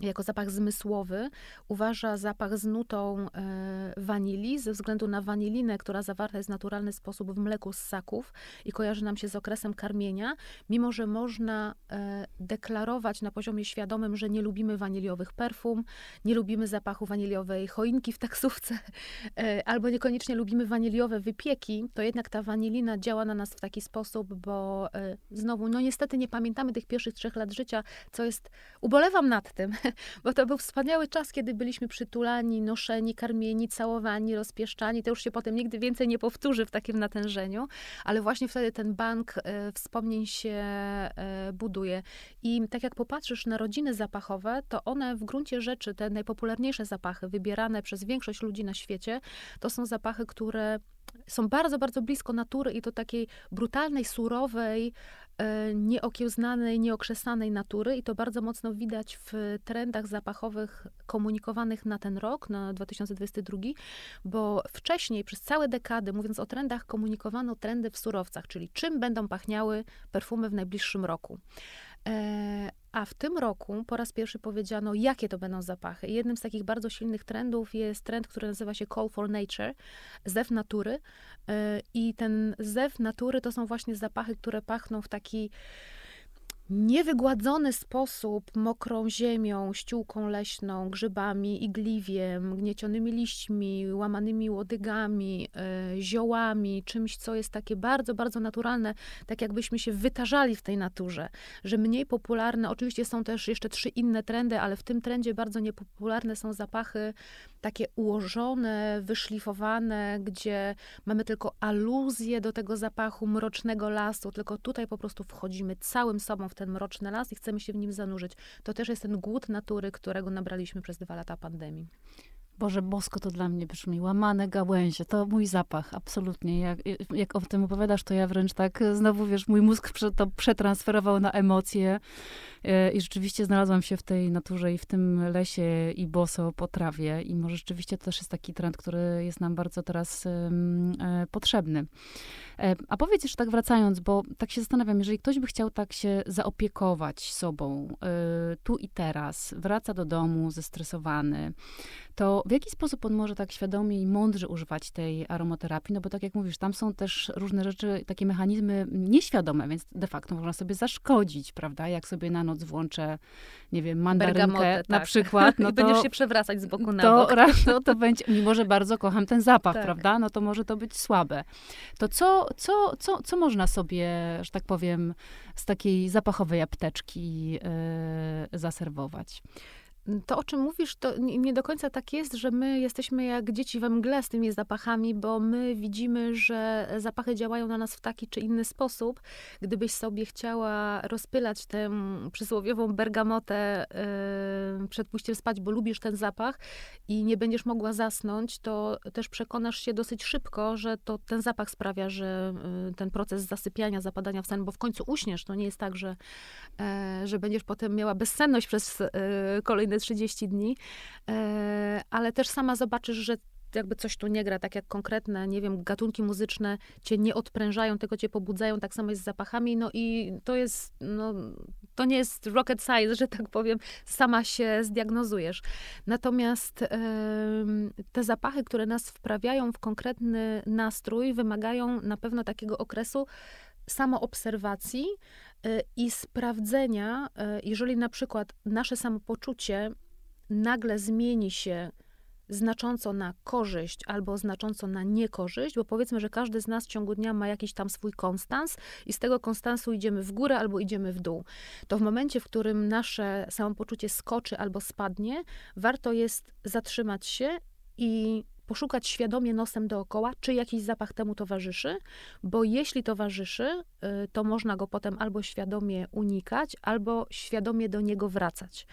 jako zapach zmysłowy uważa zapach z nutą e, wanilii ze względu na wanilinę, która zawarta jest w naturalny sposób w mleku ssaków i kojarzy nam się z okresem karmienia, mimo że można e, deklarować na poziomie świadomym, że nie lubimy waniliowych perfum, nie lubimy zapachu waniliowej choinki w taksówce, e, albo niekoniecznie lubimy waniliowe wypieki, to jednak ta wanilina działa na nas w taki sposób, bo znowu, no niestety nie pamiętamy tych pierwszych trzech lat życia, co jest, ubolewam nad tym, bo to był wspaniały czas, kiedy byliśmy przytulani, noszeni, karmieni, całowani, rozpieszczani. To już się potem nigdy więcej nie powtórzy w takim natężeniu, ale właśnie wtedy ten bank e, wspomnień się e, buduje. I tak jak popatrzysz na rodziny zapachowe, to one w gruncie rzeczy, te najpopularniejsze zapachy wybierane przez większość ludzi na świecie, to są zapachy, które są bardzo, bardzo blisko natury i to takiej brutalnej, surowej, nieokiełznanej, nieokrzesanej natury i to bardzo mocno widać w trendach zapachowych komunikowanych na ten rok, na 2022, bo wcześniej przez całe dekady, mówiąc o trendach, komunikowano trendy w surowcach, czyli czym będą pachniały perfumy w najbliższym roku. A w tym roku po raz pierwszy powiedziano, jakie to będą zapachy. Jednym z takich bardzo silnych trendów jest trend, który nazywa się Call for Nature, zew natury. E, I ten zew natury to są właśnie zapachy, które pachną w taki niewygładzony sposób mokrą ziemią, ściółką leśną, grzybami, igliwiem, gniecionymi liśćmi, łamanymi łodygami, y, ziołami, czymś, co jest takie bardzo, bardzo naturalne, tak jakbyśmy się wytarzali w tej naturze, że mniej popularne, oczywiście są też jeszcze trzy inne trendy, ale w tym trendzie bardzo niepopularne są zapachy takie ułożone, wyszlifowane, gdzie mamy tylko aluzję do tego zapachu mrocznego lasu, tylko tutaj po prostu wchodzimy całym sobą ten mroczny las i chcemy się w nim zanurzyć. To też jest ten głód natury, którego nabraliśmy przez dwa lata pandemii. Boże, bosko to dla mnie brzmi. Łamane gałęzie, to mój zapach, absolutnie. Jak, jak o tym opowiadasz, to ja wręcz tak, znowu wiesz, mój mózg to przetransferował na emocje e, i rzeczywiście znalazłam się w tej naturze i w tym lesie i boso po trawie i może rzeczywiście to też jest taki trend, który jest nam bardzo teraz e, potrzebny. E, a powiedz jeszcze tak wracając, bo tak się zastanawiam, jeżeli ktoś by chciał tak się zaopiekować sobą tu i teraz, wraca do domu zestresowany, to w jaki sposób on może tak świadomie i mądrze używać tej aromaterapii? No bo tak jak mówisz, tam są też różne rzeczy, takie mechanizmy nieświadome, więc de facto można sobie zaszkodzić, prawda? Jak sobie na noc włączę, nie wiem, mandarynkę na tak. przykład. No I to, będziesz się przewracać z boku na to, bok. To, to będzie, mimo że bardzo kocham ten zapach, tak. prawda? No to może to być słabe. To co, co, co, co można sobie, że tak powiem, z takiej zapachowej apteczki yy, zaserwować? To, o czym mówisz, to nie do końca tak jest, że my jesteśmy jak dzieci we mgle z tymi zapachami, bo my widzimy, że zapachy działają na nas w taki czy inny sposób. Gdybyś sobie chciała rozpylać tę przysłowiową bergamotę yy, przed pójściem spać, bo lubisz ten zapach i nie będziesz mogła zasnąć, to też przekonasz się dosyć szybko, że to ten zapach sprawia, że yy, ten proces zasypiania, zapadania w sen, bo w końcu uśniesz. To nie jest tak, że, yy, że będziesz potem miała bezsenność przez yy, kolejne kolejne 30 dni, e, ale też sama zobaczysz, że jakby coś tu nie gra, tak jak konkretne, nie wiem, gatunki muzyczne cię nie odprężają, tylko cię pobudzają, tak samo jest z zapachami, no i to jest, no, to nie jest rocket science, że tak powiem, sama się zdiagnozujesz. Natomiast te zapachy, które nas wprawiają w konkretny nastrój, wymagają na pewno takiego okresu samoobserwacji, Y, i sprawdzenia, y, jeżeli na przykład nasze samopoczucie nagle zmieni się znacząco na korzyść albo znacząco na niekorzyść, bo powiedzmy, że każdy z nas w ciągu dnia ma jakiś tam swój konstans i z tego konstansu idziemy w górę albo idziemy w dół. To w momencie, w którym nasze samopoczucie skoczy albo spadnie, warto jest zatrzymać się i poszukać świadomie nosem dookoła, czy jakiś zapach temu towarzyszy, bo jeśli towarzyszy, y, to można go potem albo świadomie unikać, albo świadomie do niego wracać.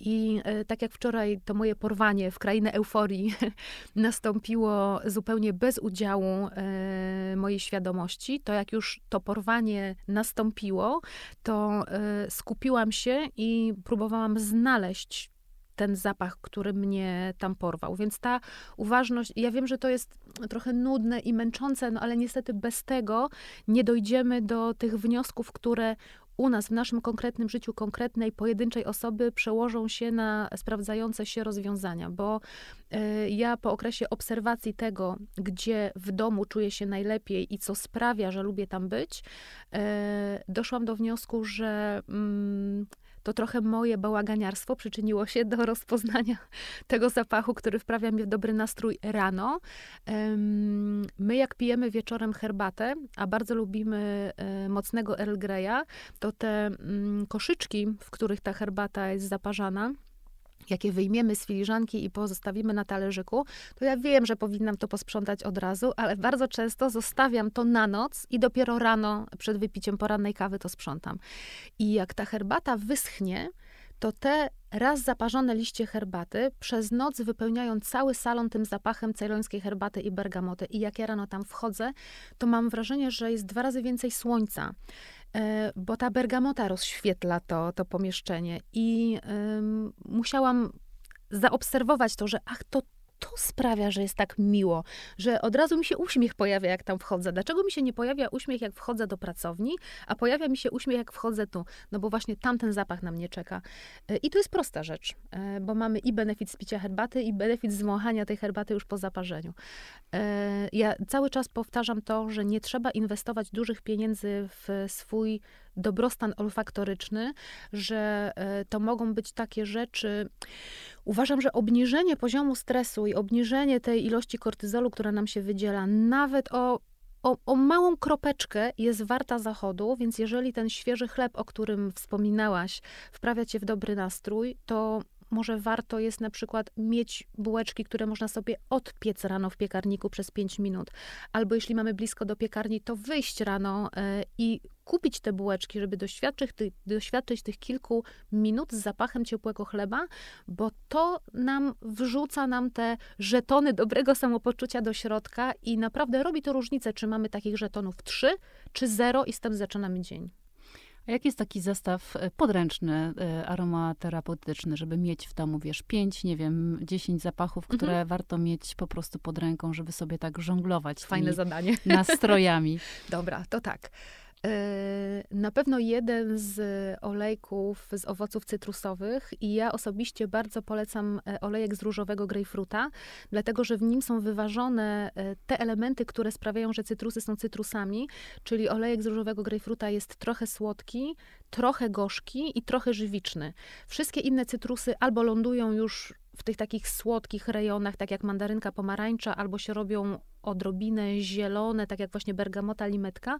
I y, tak jak wczoraj to moje porwanie w krainę euforii nastąpiło zupełnie bez udziału y, mojej świadomości, to jak już to porwanie nastąpiło, to skupiłam się i próbowałam znaleźć ten zapach, który mnie tam porwał. Więc ta uważność, ja wiem, że to jest trochę nudne i męczące, no ale niestety bez tego nie dojdziemy do tych wniosków, które u nas, w naszym konkretnym życiu, konkretnej, pojedynczej osoby przełożą się na sprawdzające się rozwiązania, bo y, ja po okresie obserwacji tego, gdzie w domu czuję się najlepiej i co sprawia, że lubię tam być, y, doszłam do wniosku, że. Y, to trochę moje bałaganiarstwo przyczyniło się do rozpoznania tego zapachu, który wprawia mnie w dobry nastrój rano. My jak pijemy wieczorem herbatę, a bardzo lubimy e, mocnego Earl Greya, to te mm, koszyczki, w których ta herbata jest zaparzana, jakie wyjmiemy z filiżanki i pozostawimy na talerzyku, to ja wiem, że powinnam to posprzątać od razu, ale bardzo często zostawiam to na noc i dopiero rano przed wypiciem porannej kawy to sprzątam. I jak ta herbata wyschnie, to te raz zaparzone liście herbaty przez noc wypełniają cały salon tym zapachem cejlońskiej herbaty i bergamoty. I jak ja rano tam wchodzę, to mam wrażenie, że jest dwa razy więcej słońca. E, bo ta bergamota rozświetla to, to pomieszczenie i musiałam zaobserwować to, że ach, to to sprawia, że jest tak miło, że od razu mi się uśmiech pojawia, jak tam wchodzę. Dlaczego mi się nie pojawia uśmiech, jak wchodzę do pracowni, a pojawia mi się uśmiech, jak wchodzę tu? No bo właśnie tamten zapach na mnie czeka. E, I to jest prosta rzecz, e, bo mamy i benefit z picia herbaty, i benefit z wąchania tej herbaty już po zaparzeniu. E, ja cały czas powtarzam to, że nie trzeba inwestować dużych pieniędzy w swój dobrostan olfaktoryczny, że to mogą być takie rzeczy, Uważam, że obniżenie poziomu stresu i obniżenie tej ilości kortyzolu, która nam się wydziela, nawet o o, o, małą kropeczkę jest warta zachodu, więc jeżeli ten świeży chleb, o którym wspominałaś, wprawia cię w dobry nastrój, to może warto jest na przykład mieć bułeczki, które można sobie odpiec rano w piekarniku przez 5 minut. Albo jeśli mamy blisko do piekarni, to wyjść rano e, i kupić te bułeczki, żeby doświadczyć, tych, doświadczyć tych kilku minut z zapachem ciepłego chleba, bo to nam wrzuca nam te żetony dobrego samopoczucia do środka i naprawdę robi to różnicę, czy mamy takich żetonów 3 czy 0 i z tym zaczynamy dzień. A jaki jest taki zestaw e, podręczny, e, aromaterapeutyczny, żeby mieć w domu, wiesz, pięć, nie wiem, dziesięć zapachów, mhm. które warto mieć po prostu pod ręką, żeby sobie tak żonglować Fajne zadanie. nastrojami. Dobra, to tak. Yy, na pewno jeden z olejków z owoców cytrusowych i ja osobiście bardzo polecam e, olejek z różowego grejpfruta, dlatego że w nim są wyważone e, te elementy, które sprawiają, że cytrusy są cytrusami, czyli olejek z różowego grejpfruta jest trochę słodki, trochę gorzki i trochę żywiczny. Wszystkie inne cytrusy albo lądują już w tych takich słodkich rejonach, tak jak mandarynka pomarańcza, albo się robią odrobinę zielone, tak jak właśnie bergamota, limetka.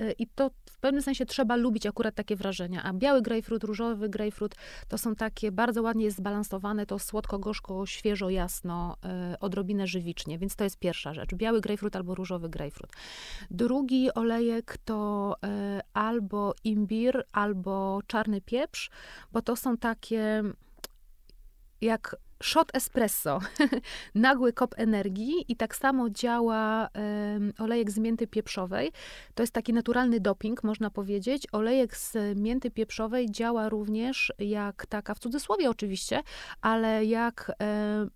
Y, I to w pewnym sensie trzeba lubić akurat takie wrażenia. A biały grejpfrut, różowy grejpfrut to są takie bardzo ładnie zbalansowane, to słodko, gorzko, świeżo, jasno, y, odrobinę żywicznie. Więc to jest pierwsza rzecz. Biały grejpfrut albo różowy grejpfrut. Drugi olejek to y, albo imbir, albo czarny pieprz, bo to są takie jak shot espresso, nagły kop energii i tak samo działa um, olejek z mięty pieprzowej. To jest taki naturalny doping, można powiedzieć. Olejek z mięty pieprzowej działa również jak taka, w cudzysłowie oczywiście, ale jak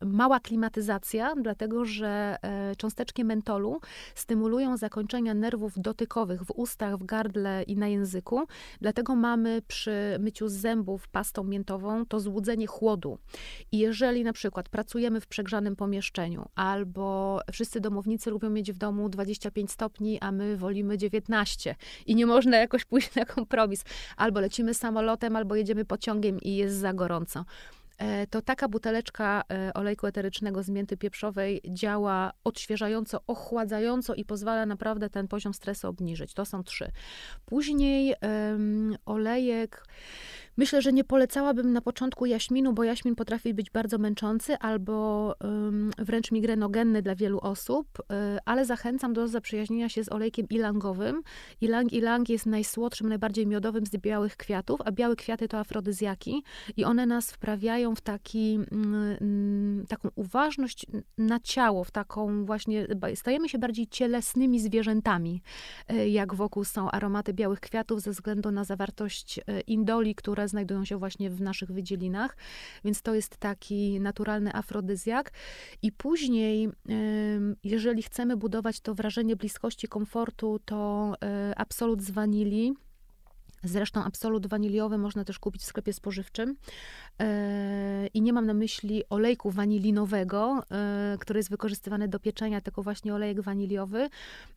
mała klimatyzacja, dlatego że e, cząsteczki mentolu stymulują zakończenia nerwów dotykowych w ustach, w gardle i na języku. Dlatego mamy przy myciu zębów pastą miętową to złudzenie chłodu. I jeżeli jeżeli na przykład pracujemy w przegrzanym pomieszczeniu, albo wszyscy domownicy lubią mieć w domu 25 stopni, a my wolimy 19 i nie można jakoś pójść na kompromis, albo lecimy samolotem, albo jedziemy pociągiem i jest za gorąco e, to taka buteleczka e, olejku eterycznego z mięty pieprzowej działa odświeżająco, ochładzająco i pozwala naprawdę ten poziom stresu obniżyć. To są trzy. Później um, olejek Myślę, że nie polecałabym na początku jaśminu, bo jaśmin potrafi być bardzo męczący albo wręcz migrenogenny dla wielu osób, y, ale zachęcam do zaprzyjaźnienia się z olejkiem ilangowym. Ilang ilang jest najsłodszym, najbardziej miodowym z białych kwiatów, a białe kwiaty to afrodyzjaki i one nas wprawiają w taki, mm, taką uważność na ciało, w taką właśnie, stajemy się bardziej cielesnymi zwierzętami, y, jak wokół są aromaty białych kwiatów ze względu na zawartość y, indoli, które które znajdują się właśnie w naszych wydzielinach, więc to jest taki naturalny afrodyzjak. I później, jeżeli chcemy budować to wrażenie bliskości, komfortu, to e, absolut z wanilii, Zresztą absolut waniliowy można też kupić w sklepie spożywczym. E, I nie mam na myśli olejku wanilinowego, e, który jest wykorzystywany do pieczenia, tylko właśnie olejek waniliowy.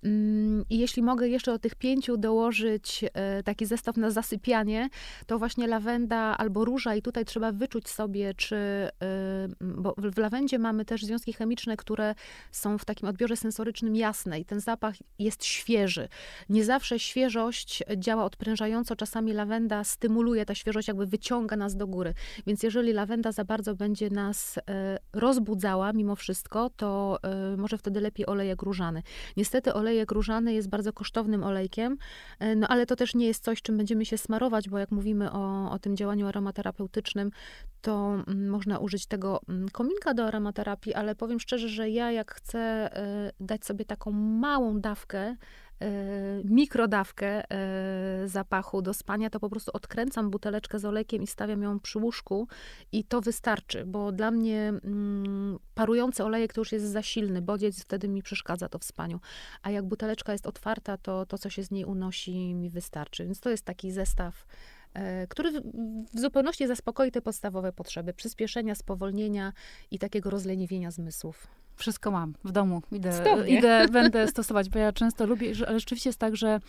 Mm, I jeśli mogę jeszcze do tych pięciu dołożyć e, taki zestaw na zasypianie, to właśnie lawenda albo róża i tutaj trzeba wyczuć sobie, czy, bo w lawendzie mamy też związki chemiczne, które są w takim odbiorze sensorycznym jasne i ten zapach jest świeży. Nie zawsze świeżość działa odprężająco, czasami lawenda stymuluje, ta świeżość jakby wyciąga nas do góry. Więc jeżeli lawenda za bardzo będzie nas e, rozbudzała mimo wszystko, to e, może wtedy lepiej olejek różany. Niestety olejek różany jest bardzo kosztownym olejkiem, e, no ale to też nie jest coś, czym będziemy się smarować, bo jak mówimy o, o tym działaniu aromaterapeutycznym, to mm, można użyć tego mm, kominka do aromaterapii, ale powiem szczerze, że ja jak chcę dać sobie taką małą dawkę, mikrodawkę e, zapachu do spania, to po prostu odkręcam buteleczkę z olejkiem i stawiam ją przy łóżku i to wystarczy, bo dla mnie mm, parujący olejek to już jest za silny, bodziec wtedy mi przeszkadza to w spaniu. A jak buteleczka jest otwarta, to to, co się z niej unosi, mi wystarczy. Więc to jest taki zestaw e, który w zupełności zaspokoi te podstawowe potrzeby przyspieszenia, spowolnienia i takiego rozleniwienia zmysłów. Wszystko mam w domu. Idę, idę będę stosować, bo ja często lubię, ale rzeczywiście jest tak, że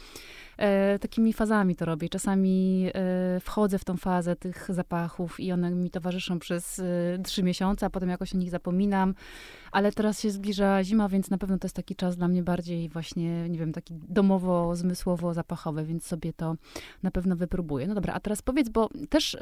e, takimi fazami to robię. Czasami e, wchodzę w tą fazę tych zapachów i one mi towarzyszą przez e, trzy miesiące, a potem jakoś o nich zapominam. Ale teraz się zbliża zima, więc na pewno to jest taki czas dla mnie bardziej właśnie, nie wiem, taki domowo-zmysłowo-zapachowy, więc sobie to na pewno wypróbuję. No dobra, a teraz powiedz, bo też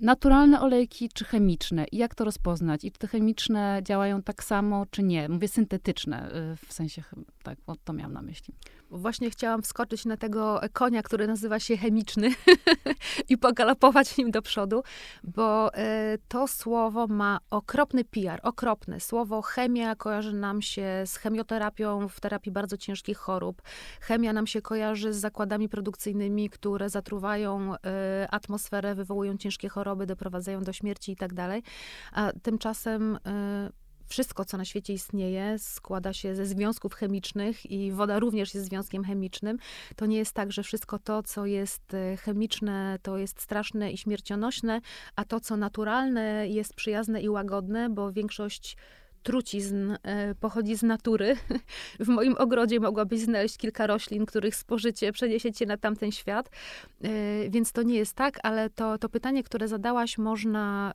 naturalne olejki czy chemiczne? I jak to rozpoznać? I czy te chemiczne działają tak samo, czy nie? Mówię syntetyczne, y, w sensie, tak, to miałam na myśli. Właśnie chciałam wskoczyć na tego konia, który nazywa się chemiczny i pogalopować nim do przodu, bo e, to słowo ma okropny PR, okropny. Słowo chemia kojarzy nam się z chemioterapią w terapii bardzo ciężkich chorób. Chemia nam się kojarzy z zakładami produkcyjnymi, które zatruwają e, atmosferę, wywołują ciężkie choroby, doprowadzają do śmierci i tak dalej. A tymczasem e, wszystko, co na świecie istnieje, składa się ze związków chemicznych i woda również jest związkiem chemicznym. To nie jest tak, że wszystko to, co jest e, chemiczne, to jest straszne i śmiercionośne, a to, co naturalne, jest przyjazne i łagodne, bo większość trucizn e, pochodzi z natury. W moim ogrodzie mogłabyś znaleźć kilka roślin, których spożycie przeniesie cię na tamten świat. E, więc to nie jest tak, ale to, to pytanie, które zadałaś, można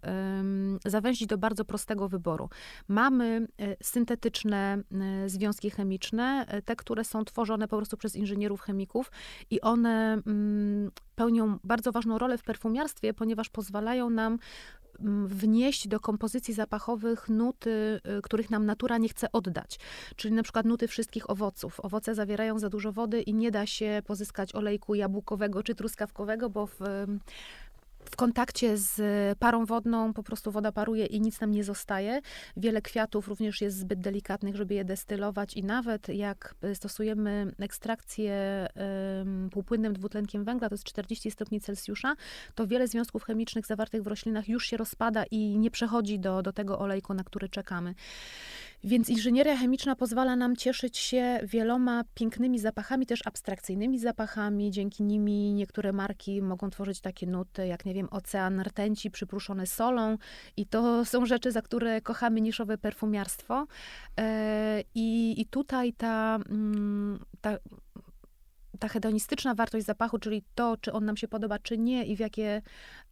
zawęzić do bardzo prostego wyboru. Mamy e, syntetyczne związki chemiczne, te, które są tworzone po prostu przez inżynierów chemików i one mm, pełnią bardzo ważną rolę w perfumiarstwie, ponieważ pozwalają nam wnieść do kompozycji zapachowych nuty, y, których nam natura nie chce oddać. Czyli na przykład nuty wszystkich owoców. Owoce zawierają za dużo wody i nie da się pozyskać olejku jabłkowego czy truskawkowego, bo w w kontakcie z parą wodną po prostu woda paruje i nic nam nie zostaje. Wiele kwiatów również jest zbyt delikatnych, żeby je destylować i nawet jak stosujemy ekstrakcję półpłynnym dwutlenkiem węgla, to jest 40 stopni Celsjusza, to wiele związków chemicznych zawartych w roślinach już się rozpada i nie przechodzi do, do tego olejku, na który czekamy. Więc inżynieria chemiczna pozwala nam cieszyć się wieloma pięknymi zapachami, też abstrakcyjnymi zapachami. Dzięki nimi niektóre marki mogą tworzyć takie nuty, jak nie wiem, ocean rtęci przypruszony solą. I to są rzeczy, za które kochamy niszowe perfumiarstwo. E, I, i tutaj ta, mm, ta ta hedonistyczna wartość zapachu, czyli to, czy on nam się podoba, czy nie i w jakie,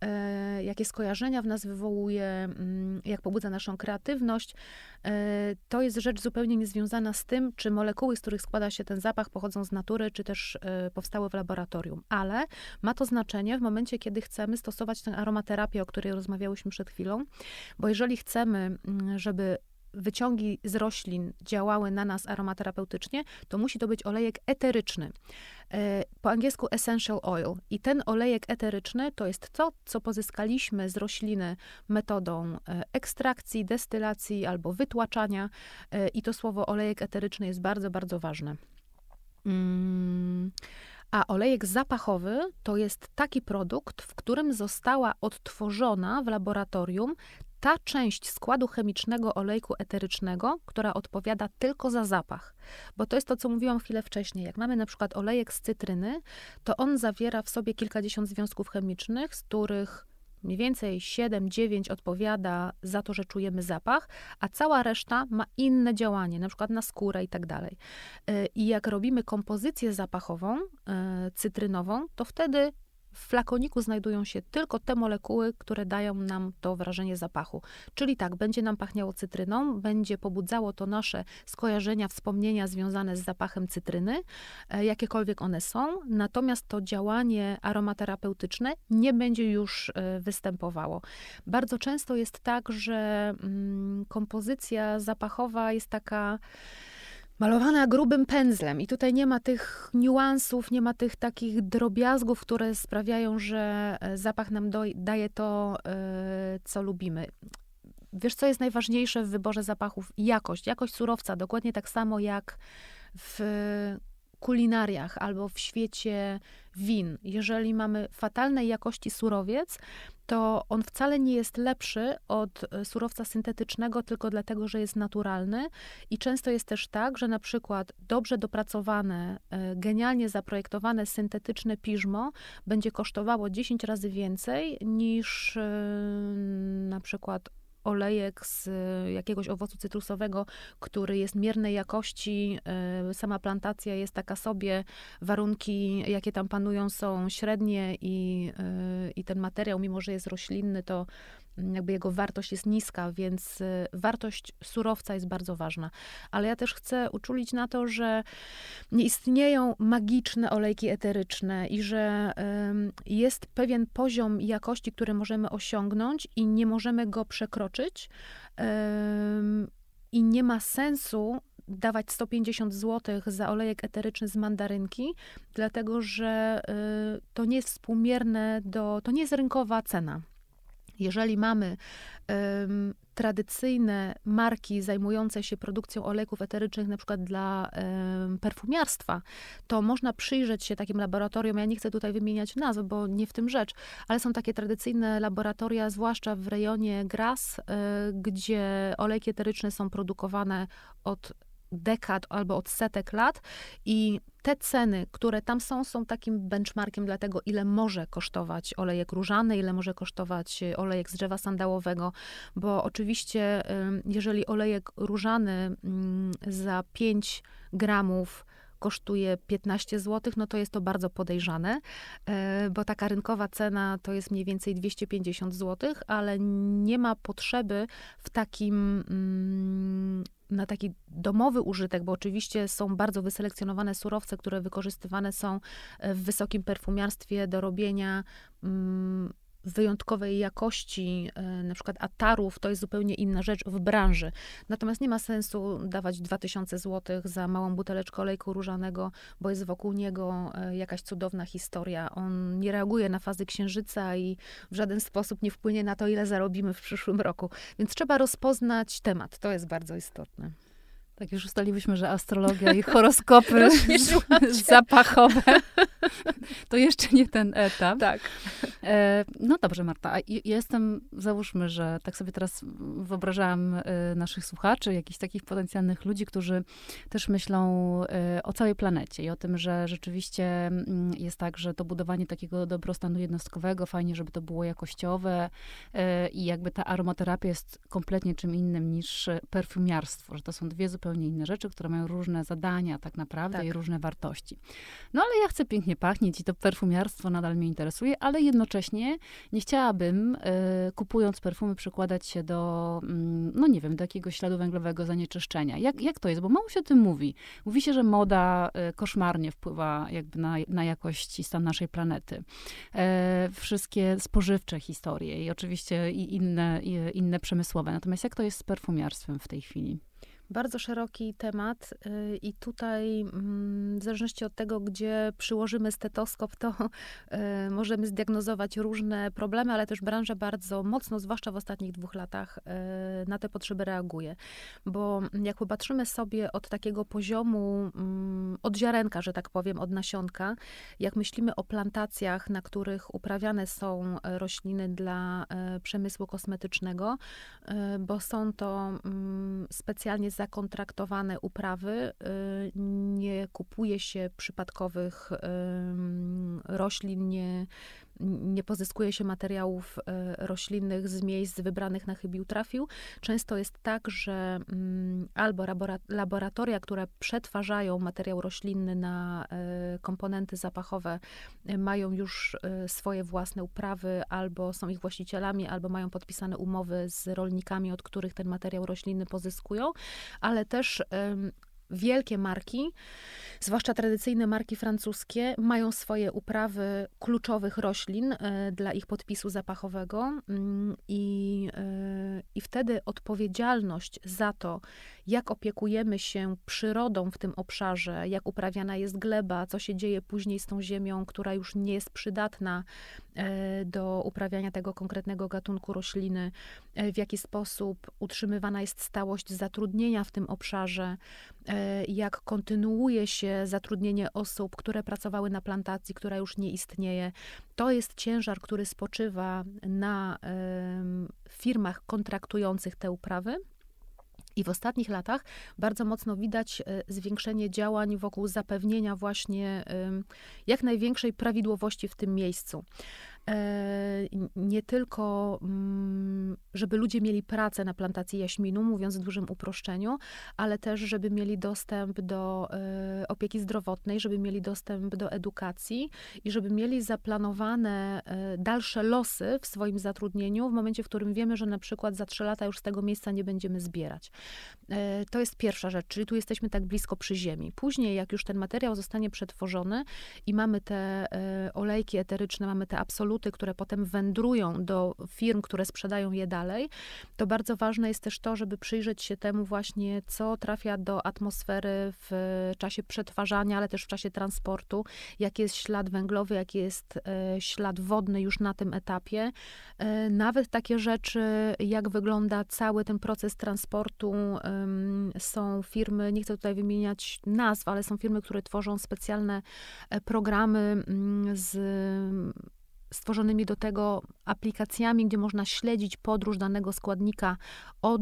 e, jakie skojarzenia w nas wywołuje, mm, jak pobudza naszą kreatywność, e, to jest rzecz zupełnie niezwiązana z tym, czy molekuły, z których składa się ten zapach, pochodzą z natury, czy też e, powstały w laboratorium. Ale ma to znaczenie w momencie, kiedy chcemy stosować tę aromaterapię, o której rozmawiałyśmy przed chwilą, bo jeżeli chcemy, mm, żeby wyciągi z roślin działały na nas aromaterapeutycznie, to musi to być olejek eteryczny. E, po angielsku essential oil. I ten olejek eteryczny to jest to, co pozyskaliśmy z rośliny metodą e, ekstrakcji, destylacji albo wytłaczania. E, I to słowo olejek eteryczny jest bardzo, bardzo ważne. Mm. A olejek zapachowy to jest taki produkt, w którym została odtworzona w laboratorium ta część składu chemicznego olejku eterycznego, która odpowiada tylko za zapach. Bo to jest to, co mówiłam chwilę wcześniej. Jak mamy na przykład olejek z cytryny, to on zawiera w sobie kilkadziesiąt związków chemicznych, z których mniej więcej 7-9 odpowiada za to, że czujemy zapach, a cała reszta ma inne działanie, na przykład na skórę i tak dalej. E, I jak robimy kompozycję zapachową, e, cytrynową, to wtedy w flakoniku znajdują się tylko te molekuły, które dają nam to wrażenie zapachu. Czyli tak, będzie nam pachniało cytryną, będzie pobudzało to nasze skojarzenia, wspomnienia związane z zapachem cytryny, e, jakiekolwiek one są, natomiast to działanie aromaterapeutyczne nie będzie już e, występowało. Bardzo często jest tak, że mm, kompozycja zapachowa jest taka malowana grubym pędzlem i tutaj nie ma tych niuansów, nie ma tych takich drobiazgów, które sprawiają, że e, zapach nam daje to, e, co lubimy. Wiesz, co jest najważniejsze w wyborze zapachów? Jakość. Jakość surowca, dokładnie tak samo jak w kulinariach albo w świecie win. Jeżeli mamy fatalnej jakości surowiec, to on wcale nie jest lepszy od e, surowca syntetycznego tylko dlatego, że jest naturalny. I często jest też tak, że na przykład dobrze dopracowane, e, genialnie zaprojektowane syntetyczne piżmo będzie kosztowało 10 razy więcej niż e, na przykład olejek z jakiegoś owocu cytrusowego, który jest miernej jakości, sama plantacja jest taka sobie, warunki, jakie tam panują, są średnie i, i ten materiał, mimo że jest roślinny, to jakby jego wartość jest niska, więc y, wartość surowca jest bardzo ważna. Ale ja też chcę uczulić na to, że nie istnieją magiczne olejki eteryczne i że jest pewien poziom jakości, który możemy osiągnąć i nie możemy go przekroczyć. I nie ma sensu dawać 150 zł za olejek eteryczny z mandarynki, dlatego że y, to nie jest współmierne do, to nie jest rynkowa cena. Jeżeli mamy um, tradycyjne marki zajmujące się produkcją olejków eterycznych, na przykład dla um, perfumiarstwa, to można przyjrzeć się takim laboratoriom. Ja nie chcę tutaj wymieniać nazw, bo nie w tym rzecz, ale są takie tradycyjne laboratoria, zwłaszcza w rejonie Gras, y, gdzie olejki eteryczne są produkowane od dekad albo od setek lat i te ceny, które tam są, są takim benchmarkiem dla tego, ile może kosztować olejek różany, ile może kosztować y, olejek z drzewa sandałowego, bo oczywiście, jeżeli olejek różany mm, za 5 gramów kosztuje 15 zł, no to jest to bardzo podejrzane, e, bo taka rynkowa cena to jest mniej więcej 250 zł, ale nie ma potrzeby w takim mm, na taki domowy użytek, bo oczywiście są bardzo wyselekcjonowane surowce, które wykorzystywane są w wysokim perfumiarstwie do robienia mm, wyjątkowej jakości, e, na przykład atarów, to jest zupełnie inna rzecz w branży. Natomiast nie ma sensu dawać 2000 zł za małą buteleczkę olejku różanego, bo jest wokół niego e, jakaś cudowna historia. On nie reaguje na fazy księżyca i w żaden sposób nie wpłynie na to, ile zarobimy w przyszłym roku. Więc trzeba rozpoznać temat. To jest bardzo istotne. Tak, już ustaliłyśmy, że astrologia i horoskopy zapachowe to jeszcze nie ten etap. Tak. E, no dobrze, Marta. jestem, załóżmy, że tak sobie teraz wyobrażałam e, naszych słuchaczy, jakichś takich potencjalnych ludzi, którzy też myślą e, o całej planecie i o tym, że rzeczywiście mm, jest tak, że to budowanie takiego dobrostanu jednostkowego, fajnie, żeby to było jakościowe i jakby ta aromaterapia jest kompletnie czym innym niż perfumiarstwo, że to są dwie zupełnie zupełnie inne rzeczy, które mają różne zadania tak naprawdę tak. i różne wartości. No ale ja chcę pięknie pachnieć i to perfumiarstwo nadal mnie interesuje, ale jednocześnie nie chciałabym, y, kupując perfumy, przykładać się do, y, no nie wiem, do jakiegoś śladu węglowego zanieczyszczenia. Jak, jak to jest? Bo mało się o tym mówi. Mówi się, że moda y, koszmarnie wpływa jakby na, na jakość i stan naszej planety. E, wszystkie spożywcze historie i oczywiście i inne, i inne przemysłowe. Natomiast jak to jest z perfumiarstwem w tej chwili? Bardzo szeroki temat y, i tutaj mm, w zależności od tego, gdzie przyłożymy stetoskop, to y, możemy zdiagnozować różne problemy, ale też branża bardzo mocno, zwłaszcza w ostatnich dwóch latach, y, na te potrzeby reaguje. Bo jak popatrzymy sobie od takiego poziomu, mm, od ziarenka, że tak powiem, od nasionka, jak myślimy o plantacjach, na których uprawiane są rośliny dla przemysłu kosmetycznego, bo są to mm, specjalnie zakontraktowane uprawy. Y, nie kupuje się przypadkowych roślin, nie, nie pozyskuje się materiałów e, roślinnych z miejsc wybranych na chybił trafił. Często jest tak, że mm, albo laboratoria, które przetwarzają materiał roślinny na e, komponenty zapachowe, e, mają już swoje własne uprawy, albo są ich właścicielami, albo mają podpisane umowy z rolnikami, od których ten materiał roślinny pozyskują, ale też wielkie marki, zwłaszcza tradycyjne marki francuskie, mają swoje uprawy kluczowych roślin e, dla ich podpisu zapachowego. Mm, i, e, i wtedy odpowiedzialność za to, jak opiekujemy się przyrodą w tym obszarze, jak uprawiana jest gleba, co się dzieje później z tą ziemią, która już nie jest przydatna e, do uprawiania tego konkretnego gatunku rośliny, w jaki sposób utrzymywana jest stałość zatrudnienia w tym obszarze, jak kontynuuje się zatrudnienie osób, które pracowały na plantacji, która już nie istnieje. To jest ciężar, który spoczywa na firmach kontraktujących te uprawy. I w ostatnich latach bardzo mocno widać e, zwiększenie działań wokół zapewnienia właśnie jak największej prawidłowości w tym miejscu. E, nie tylko, mm, żeby ludzie mieli pracę na plantacji jaśminu, mówiąc w dużym uproszczeniu, ale też, żeby mieli dostęp do e, opieki zdrowotnej, żeby mieli dostęp do edukacji i żeby mieli zaplanowane e, dalsze losy w swoim zatrudnieniu w momencie, w którym wiemy, że na przykład za trzy lata już z tego miejsca nie będziemy zbierać. To jest pierwsza rzecz, czyli tu jesteśmy tak blisko przy ziemi. Później, jak już ten materiał zostanie przetworzony i mamy te olejki eteryczne, mamy te absolutne waluty, które potem wędrują do firm, które sprzedają je dalej, to bardzo ważne jest też to, żeby przyjrzeć się temu właśnie, co trafia do atmosfery w czasie przetwarzania, ale też w czasie transportu, jaki jest ślad węglowy, jaki jest e, ślad wodny już na tym etapie. E, nawet takie rzeczy, jak wygląda cały ten proces transportu, są firmy, nie chcę tutaj wymieniać nazw, ale są firmy, które tworzą specjalne e, programy mm, z stworzonymi do tego aplikacjami, gdzie można śledzić podróż danego składnika od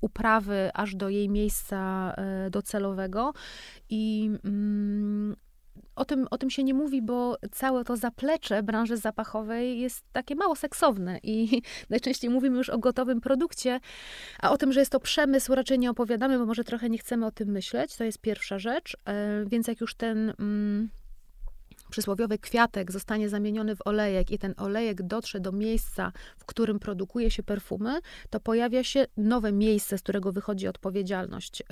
uprawy aż do jej miejsca e, docelowego. I mm, o tym, o tym się nie mówi, bo całe to zaplecze branży zapachowej jest takie mało seksowne i najczęściej mówimy już o gotowym produkcie, a o tym, że jest to przemysł, raczej nie opowiadamy, bo może trochę nie chcemy o tym myśleć. To jest pierwsza rzecz. E, więc jak już ten. Mm, przysłowiowy kwiatek zostanie zamieniony w olejek i ten olejek dotrze do miejsca, w którym produkuje się perfumy, to pojawia się nowe miejsce, z którego wychodzi odpowiedzialność. E,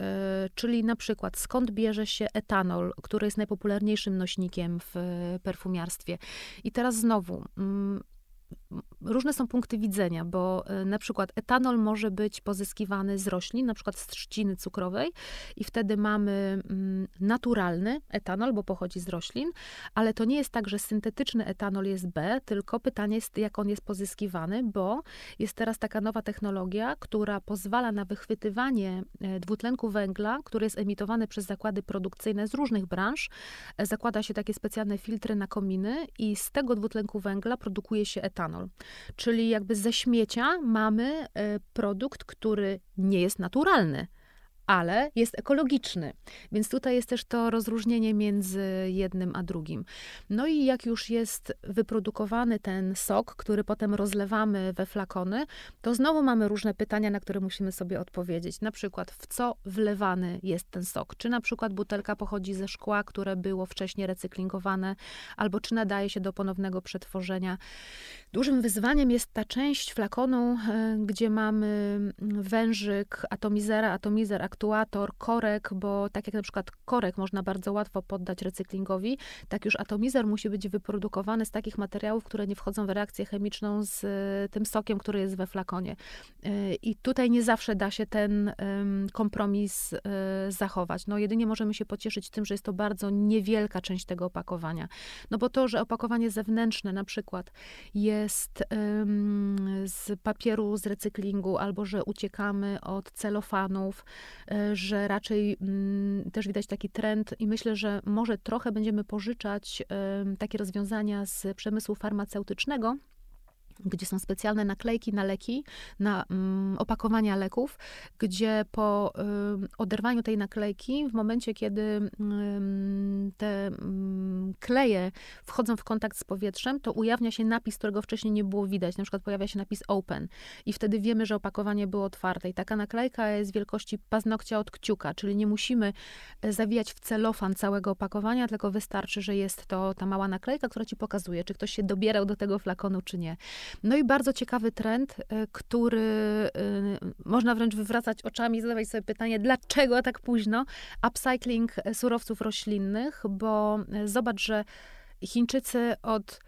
czyli na przykład skąd bierze się etanol, który jest najpopularniejszym nośnikiem w perfumiarstwie. I teraz znowu, mm, różne są punkty widzenia, bo e, na przykład etanol może być pozyskiwany z roślin, na przykład z trzciny cukrowej i wtedy mamy mm, naturalny etanol, bo pochodzi z roślin, ale to nie jest tak, że syntetyczny etanol jest B, tylko pytanie jest, jak on jest pozyskiwany, bo jest teraz taka nowa technologia, która pozwala na wychwytywanie e, dwutlenku węgla, który jest emitowany przez zakłady produkcyjne z różnych branż. E, zakłada się takie specjalne filtry na kominy i z tego dwutlenku węgla produkuje się etanol. Czyli jakby ze śmiecia mamy e, produkt, który nie jest naturalny ale jest ekologiczny. Więc tutaj jest też to rozróżnienie między jednym a drugim. No i jak już jest wyprodukowany ten sok, który potem rozlewamy we flakony, to znowu mamy różne pytania, na które musimy sobie odpowiedzieć. Na przykład, w co wlewany jest ten sok? Czy na przykład butelka pochodzi ze szkła, które było wcześniej recyklingowane, albo czy nadaje się do ponownego przetworzenia. Dużym wyzwaniem jest ta część flakonu, e, gdzie mamy wężyk, atomizera, atomizer, aktuator, korek, bo tak jak na przykład korek można bardzo łatwo poddać recyklingowi, tak już atomizer musi być wyprodukowany z takich materiałów, które nie wchodzą w reakcję chemiczną z e, tym sokiem, który jest we flakonie. E, I tutaj nie zawsze da się ten kompromis zachować. No jedynie możemy się pocieszyć tym, że jest to bardzo niewielka część tego opakowania. No bo to, że opakowanie zewnętrzne na przykład jest z papieru z recyklingu, albo że uciekamy od celofanów, e, że raczej mm, też widać taki trend i myślę, że może trochę będziemy pożyczać takie rozwiązania z przemysłu farmaceutycznego gdzie są specjalne naklejki na leki, na mm, opakowania leków, gdzie po y, oderwaniu tej naklejki, w momencie, kiedy y, te y, kleje wchodzą w kontakt z powietrzem, to ujawnia się napis, którego wcześniej nie było widać. Na przykład pojawia się napis open i wtedy wiemy, że opakowanie było otwarte. I taka naklejka jest wielkości paznokcia od kciuka, czyli nie musimy e, zawijać w celofan całego opakowania, tylko wystarczy, że jest to ta mała naklejka, która ci pokazuje, czy ktoś się dobierał do tego flakonu, czy nie. No i bardzo ciekawy trend, e, który e, można wręcz wywracać oczami i zadawać sobie pytanie, dlaczego tak późno? Upcycling surowców roślinnych, bo e, zobacz, że Chińczycy od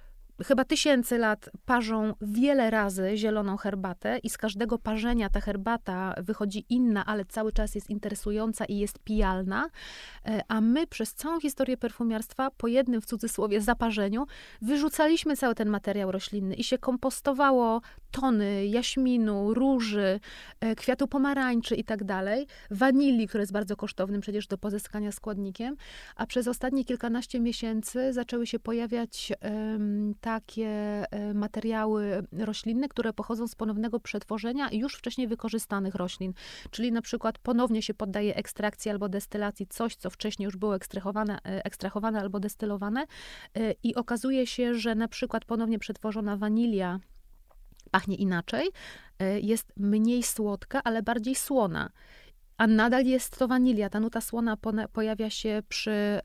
chyba tysięcy lat parzą wiele razy zieloną herbatę i z każdego parzenia ta herbata wychodzi inna, ale cały czas jest interesująca i jest pijalna, e, a my przez całą historię perfumiarstwa po jednym w cudzysłowie zaparzeniu wyrzucaliśmy cały ten materiał roślinny i się kompostowało tony jaśminu, róży, e, kwiatu pomarańczy i tak dalej, wanilii, który jest bardzo kosztownym przecież do pozyskania składnikiem, a przez ostatnie kilkanaście miesięcy zaczęły się pojawiać um, takie e, materiały roślinne, które pochodzą z ponownego przetworzenia już wcześniej wykorzystanych roślin. Czyli na przykład ponownie się poddaje ekstrakcji albo destylacji coś, co wcześniej już było ekstrahowane, e, ekstrahowane albo destylowane e, i okazuje się, że na przykład ponownie przetworzona wanilia pachnie inaczej, jest mniej słodka, ale bardziej słona a nadal jest to wanilia. Ta nuta słona pojawia się przy e,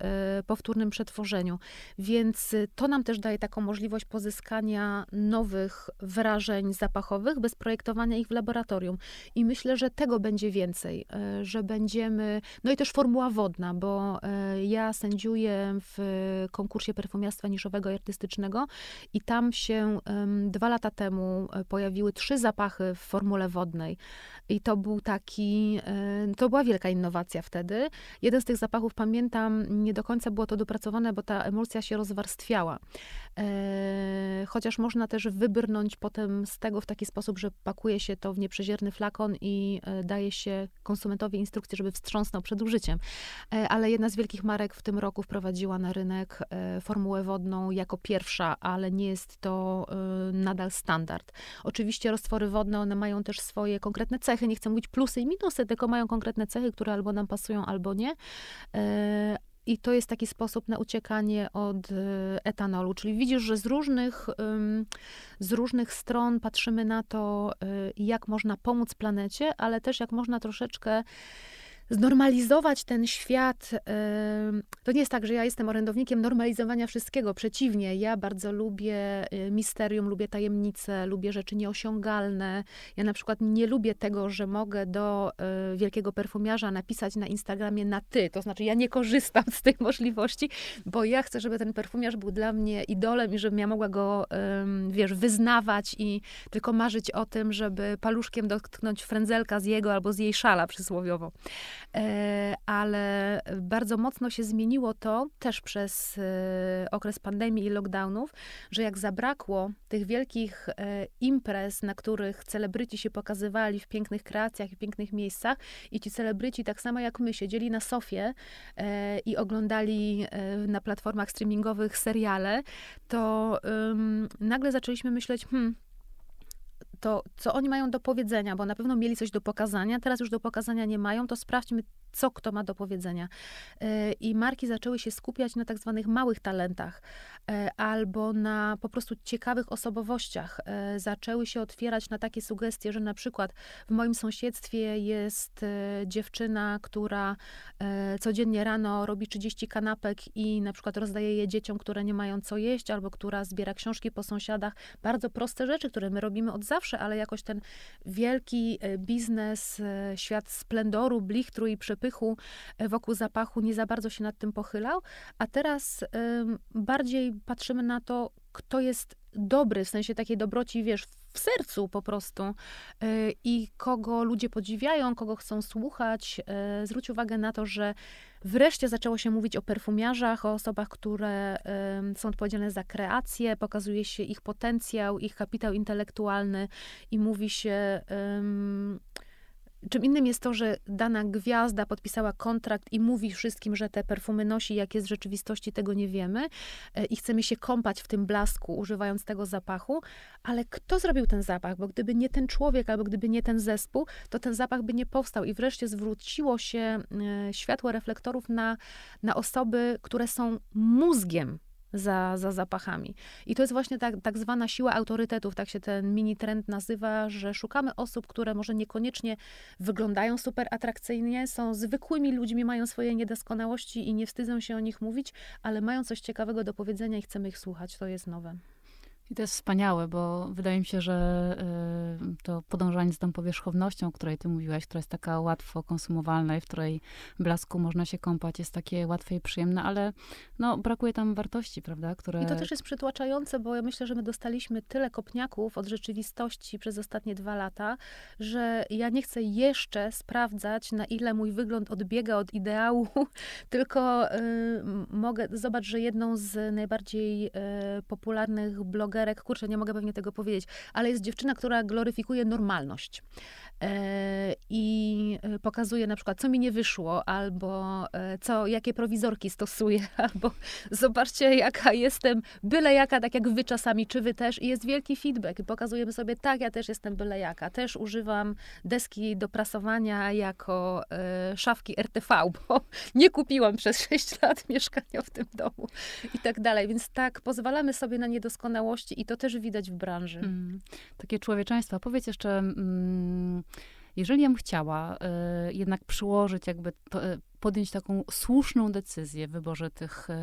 powtórnym przetworzeniu, więc to nam też daje taką możliwość pozyskania nowych wrażeń zapachowych bez projektowania ich w laboratorium. I myślę, że tego będzie więcej, e, że będziemy, no i też formuła wodna, bo e, ja sędziuję w konkursie perfumiarstwa niszowego i artystycznego i tam się dwa lata temu pojawiły trzy zapachy w formule wodnej. I to był taki to była wielka innowacja wtedy. Jeden z tych zapachów, pamiętam, nie do końca było to dopracowane, bo ta emulsja się rozwarstwiała. E, chociaż można też wybrnąć potem z tego w taki sposób, że pakuje się to w nieprzezierny flakon i e, daje się konsumentowi instrukcję, żeby wstrząsnął przed użyciem. E, ale jedna z wielkich marek w tym roku wprowadziła na rynek formułę wodną jako pierwsza, ale nie jest to nadal standard. Oczywiście roztwory wodne, one mają też swoje konkretne cechy. Nie chcę mówić plusy i minusy, tylko mają konkretne cechy, które albo nam pasują, albo nie i to jest taki sposób na uciekanie od y, etanolu. Czyli widzisz, że z różnych, z różnych stron patrzymy na to, y, jak można pomóc planecie, ale też jak można troszeczkę znormalizować ten świat. To nie jest tak, że ja jestem orędownikiem normalizowania wszystkiego. Przeciwnie, ja bardzo lubię y, misterium, lubię tajemnice, lubię rzeczy nieosiągalne. Ja na przykład nie lubię tego, że mogę do y, wielkiego perfumiarza napisać na Instagramie na ty. To znaczy, ja nie korzystam z tej możliwości, bo ja chcę, żeby ten perfumiarz był dla mnie idolem i żebym ja mogła go, wiesz, wyznawać i tylko marzyć o tym, żeby paluszkiem dotknąć frędzelka z jego albo z jej szala przysłowiowo. E, ale bardzo mocno się zmieniło to też przez e, okres pandemii i lockdownów, że jak zabrakło tych wielkich e, imprez, na których celebryci się pokazywali w pięknych kreacjach i pięknych miejscach i ci celebryci tak samo jak my siedzieli na sofie i oglądali na platformach streamingowych seriale, to nagle zaczęliśmy myśleć, hmm, to co oni mają do powiedzenia, bo na pewno mieli coś do pokazania, teraz już do pokazania nie mają, to sprawdźmy, co kto ma do powiedzenia. E, I marki zaczęły się skupiać na tak zwanych małych talentach e, albo na po prostu ciekawych osobowościach. E, zaczęły się otwierać na takie sugestie, że na przykład w moim sąsiedztwie jest dziewczyna, która codziennie rano robi 30 kanapek i na przykład rozdaje je dzieciom, które nie mają co jeść, albo która zbiera książki po sąsiadach. Bardzo proste rzeczy, które my robimy od zawsze, ale jakoś ten wielki biznes, świat splendoru, blichtru i przepychu e, wokół zapachu nie za bardzo się nad tym pochylał, a teraz bardziej patrzymy na to, kto jest dobry, w sensie takiej dobroci, wiesz, w sercu po prostu e, i kogo ludzie podziwiają, kogo chcą słuchać. E, zwróć uwagę na to, że wreszcie zaczęło się mówić o perfumiarzach, o osobach, które są odpowiedzialne za kreację, pokazuje się ich potencjał, ich kapitał intelektualny i mówi się Czym innym jest to, że dana gwiazda podpisała kontrakt i mówi wszystkim, że te perfumy nosi, jak jest w rzeczywistości, tego nie wiemy e, i chcemy się kąpać w tym blasku, używając tego zapachu, ale kto zrobił ten zapach? Bo gdyby nie ten człowiek, albo gdyby nie ten zespół, to ten zapach by nie powstał i wreszcie zwróciło się e, światło reflektorów na, na osoby, które są mózgiem za, za zapachami. I to jest właśnie tak, tak zwana siła autorytetów, tak się ten mini trend nazywa, że szukamy osób, które może niekoniecznie wyglądają super atrakcyjnie, są zwykłymi ludźmi, mają swoje niedoskonałości i nie wstydzą się o nich mówić, ale mają coś ciekawego do powiedzenia i chcemy ich słuchać. To jest nowe. I to jest wspaniałe, bo wydaje mi się, że y, to podążanie z tą powierzchownością, o której ty mówiłaś, która jest taka łatwo konsumowalna i w której blasku można się kąpać, jest takie łatwe i przyjemne, ale no, brakuje tam wartości, prawda? Które... I to też jest przytłaczające, bo ja myślę, że my dostaliśmy tyle kopniaków od rzeczywistości przez ostatnie dwa lata, że ja nie chcę jeszcze sprawdzać, na ile mój wygląd odbiega od ideału, tylko y, mogę, zobacz, że jedną z najbardziej y, popularnych blogerów blogerek, kurczę, nie mogę pewnie tego powiedzieć, ale jest dziewczyna, która gloryfikuje normalność. E, i e, pokazuje na przykład, co mi nie wyszło, albo e, co, jakie prowizorki stosuję, albo zobaczcie, jaka jestem, byle jaka, tak jak wy czasami, czy wy też. I jest wielki feedback. I pokazujemy sobie, tak, ja też jestem byle jaka. Też używam deski do prasowania jako szafki RTV, bo nie kupiłam przez 6 lat mieszkania w tym domu i tak dalej. Więc tak, pozwalamy sobie na niedoskonałości i to też widać w branży. Mm, takie człowieczeństwo. Powiedz jeszcze... Mm, jeżeli ja bym chciała y, jednak przyłożyć, jakby to, y, podjąć taką słuszną decyzję w wyborze tych, y,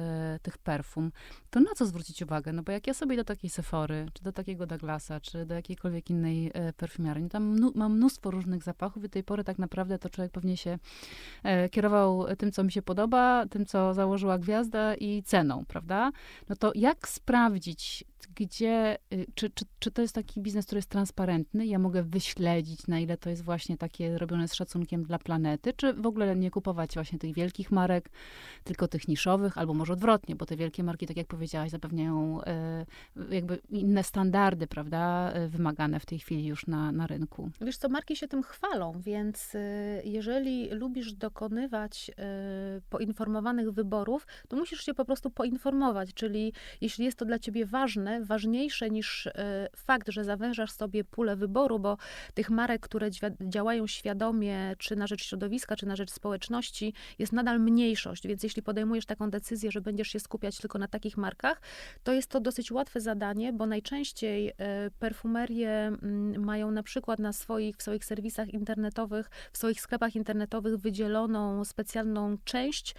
tych perfum, to na co zwrócić uwagę? No bo jak ja sobie do takiej Sephory, czy do takiego Douglasa, czy do jakiejkolwiek innej perfumiarni, tam mam mnóstwo różnych zapachów i do tej pory tak naprawdę to człowiek pewnie się kierował tym, co mi się podoba, tym, co założyła gwiazda i ceną, prawda? No to jak sprawdzić, gdzie, y, czy, czy, czy to jest taki biznes, który jest transparentny? Ja mogę wyśledzić, na ile to jest właśnie takie robione z szacunkiem dla planety, czy w ogóle nie kupować właśnie tych wielkich marek, tylko tych niszowych, albo może odwrotnie, bo te wielkie marki, tak jak powiedziałaś, zapewniają e, jakby inne standardy, prawda, e, wymagane w tej chwili już na, na rynku. Wiesz co, marki się tym chwalą, więc y, jeżeli lubisz dokonywać poinformowanych wyborów, to musisz się po prostu poinformować, czyli jeśli jest to dla ciebie ważne, ważniejsze niż fakt, że zawężasz sobie pulę wyboru, bo tych marek, które działają świadomie, czy na rzecz środowiska, czy na rzecz społeczności, jest nadal mniejszość, więc jeśli podejmujesz taką decyzję, że będziesz się skupiać tylko na takich markach, to jest to dosyć łatwe zadanie, bo najczęściej perfumerie mm, mają na przykład na swoich, w swoich serwisach internetowych, w swoich sklepach internetowych wydzieloną specjalną część,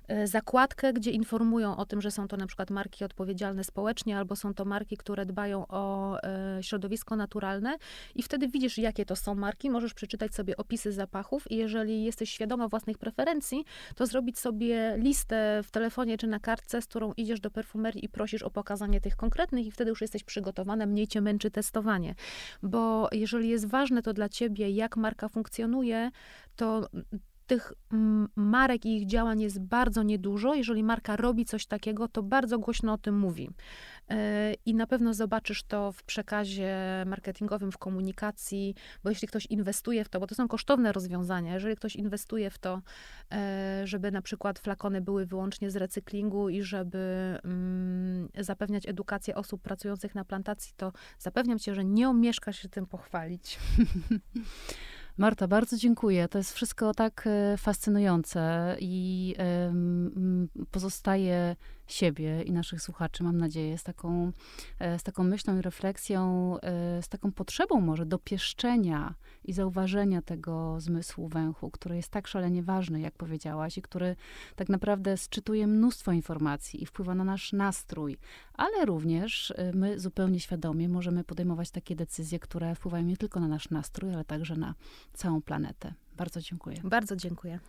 E, zakładkę, gdzie informują o tym, że są to na przykład marki odpowiedzialne społecznie, albo są to marki, które dbają o e, środowisko naturalne. I wtedy widzisz, jakie to są marki, możesz przeczytać sobie opisy zapachów i jeżeli jesteś świadoma własnych preferencji, to zrobić sobie listę w telefonie czy na kartce, z którą idziesz do perfumerii i prosisz o pokazanie tych konkretnych i wtedy już jesteś przygotowana, mniej cię męczy testowanie. Bo jeżeli jest ważne to dla ciebie, jak marka funkcjonuje, to tych marek i ich działań jest bardzo niedużo. Jeżeli marka robi coś takiego, to bardzo głośno o tym mówi. E, I na pewno zobaczysz to w przekazie marketingowym, w komunikacji, bo jeśli ktoś inwestuje w to, bo to są kosztowne rozwiązania, jeżeli ktoś inwestuje w to, e, żeby na przykład flakony były wyłącznie z recyklingu i żeby mm, zapewniać edukację osób pracujących na plantacji, to zapewniam cię, że nie omieszka się tym pochwalić. Marta, bardzo dziękuję. To jest wszystko tak e, fascynujące i pozostaje siebie i naszych słuchaczy, mam nadzieję, z taką, e, z taką myślą i refleksją, e, z taką potrzebą może dopieszczenia i zauważenia tego zmysłu węchu, który jest tak szalenie ważny, jak powiedziałaś, i który tak naprawdę sczytuje mnóstwo informacji i wpływa na nasz nastrój, ale również e, my zupełnie świadomie możemy podejmować takie decyzje, które wpływają nie tylko na nasz nastrój, ale także na całą planetę. Bardzo dziękuję. Bardzo dziękuję.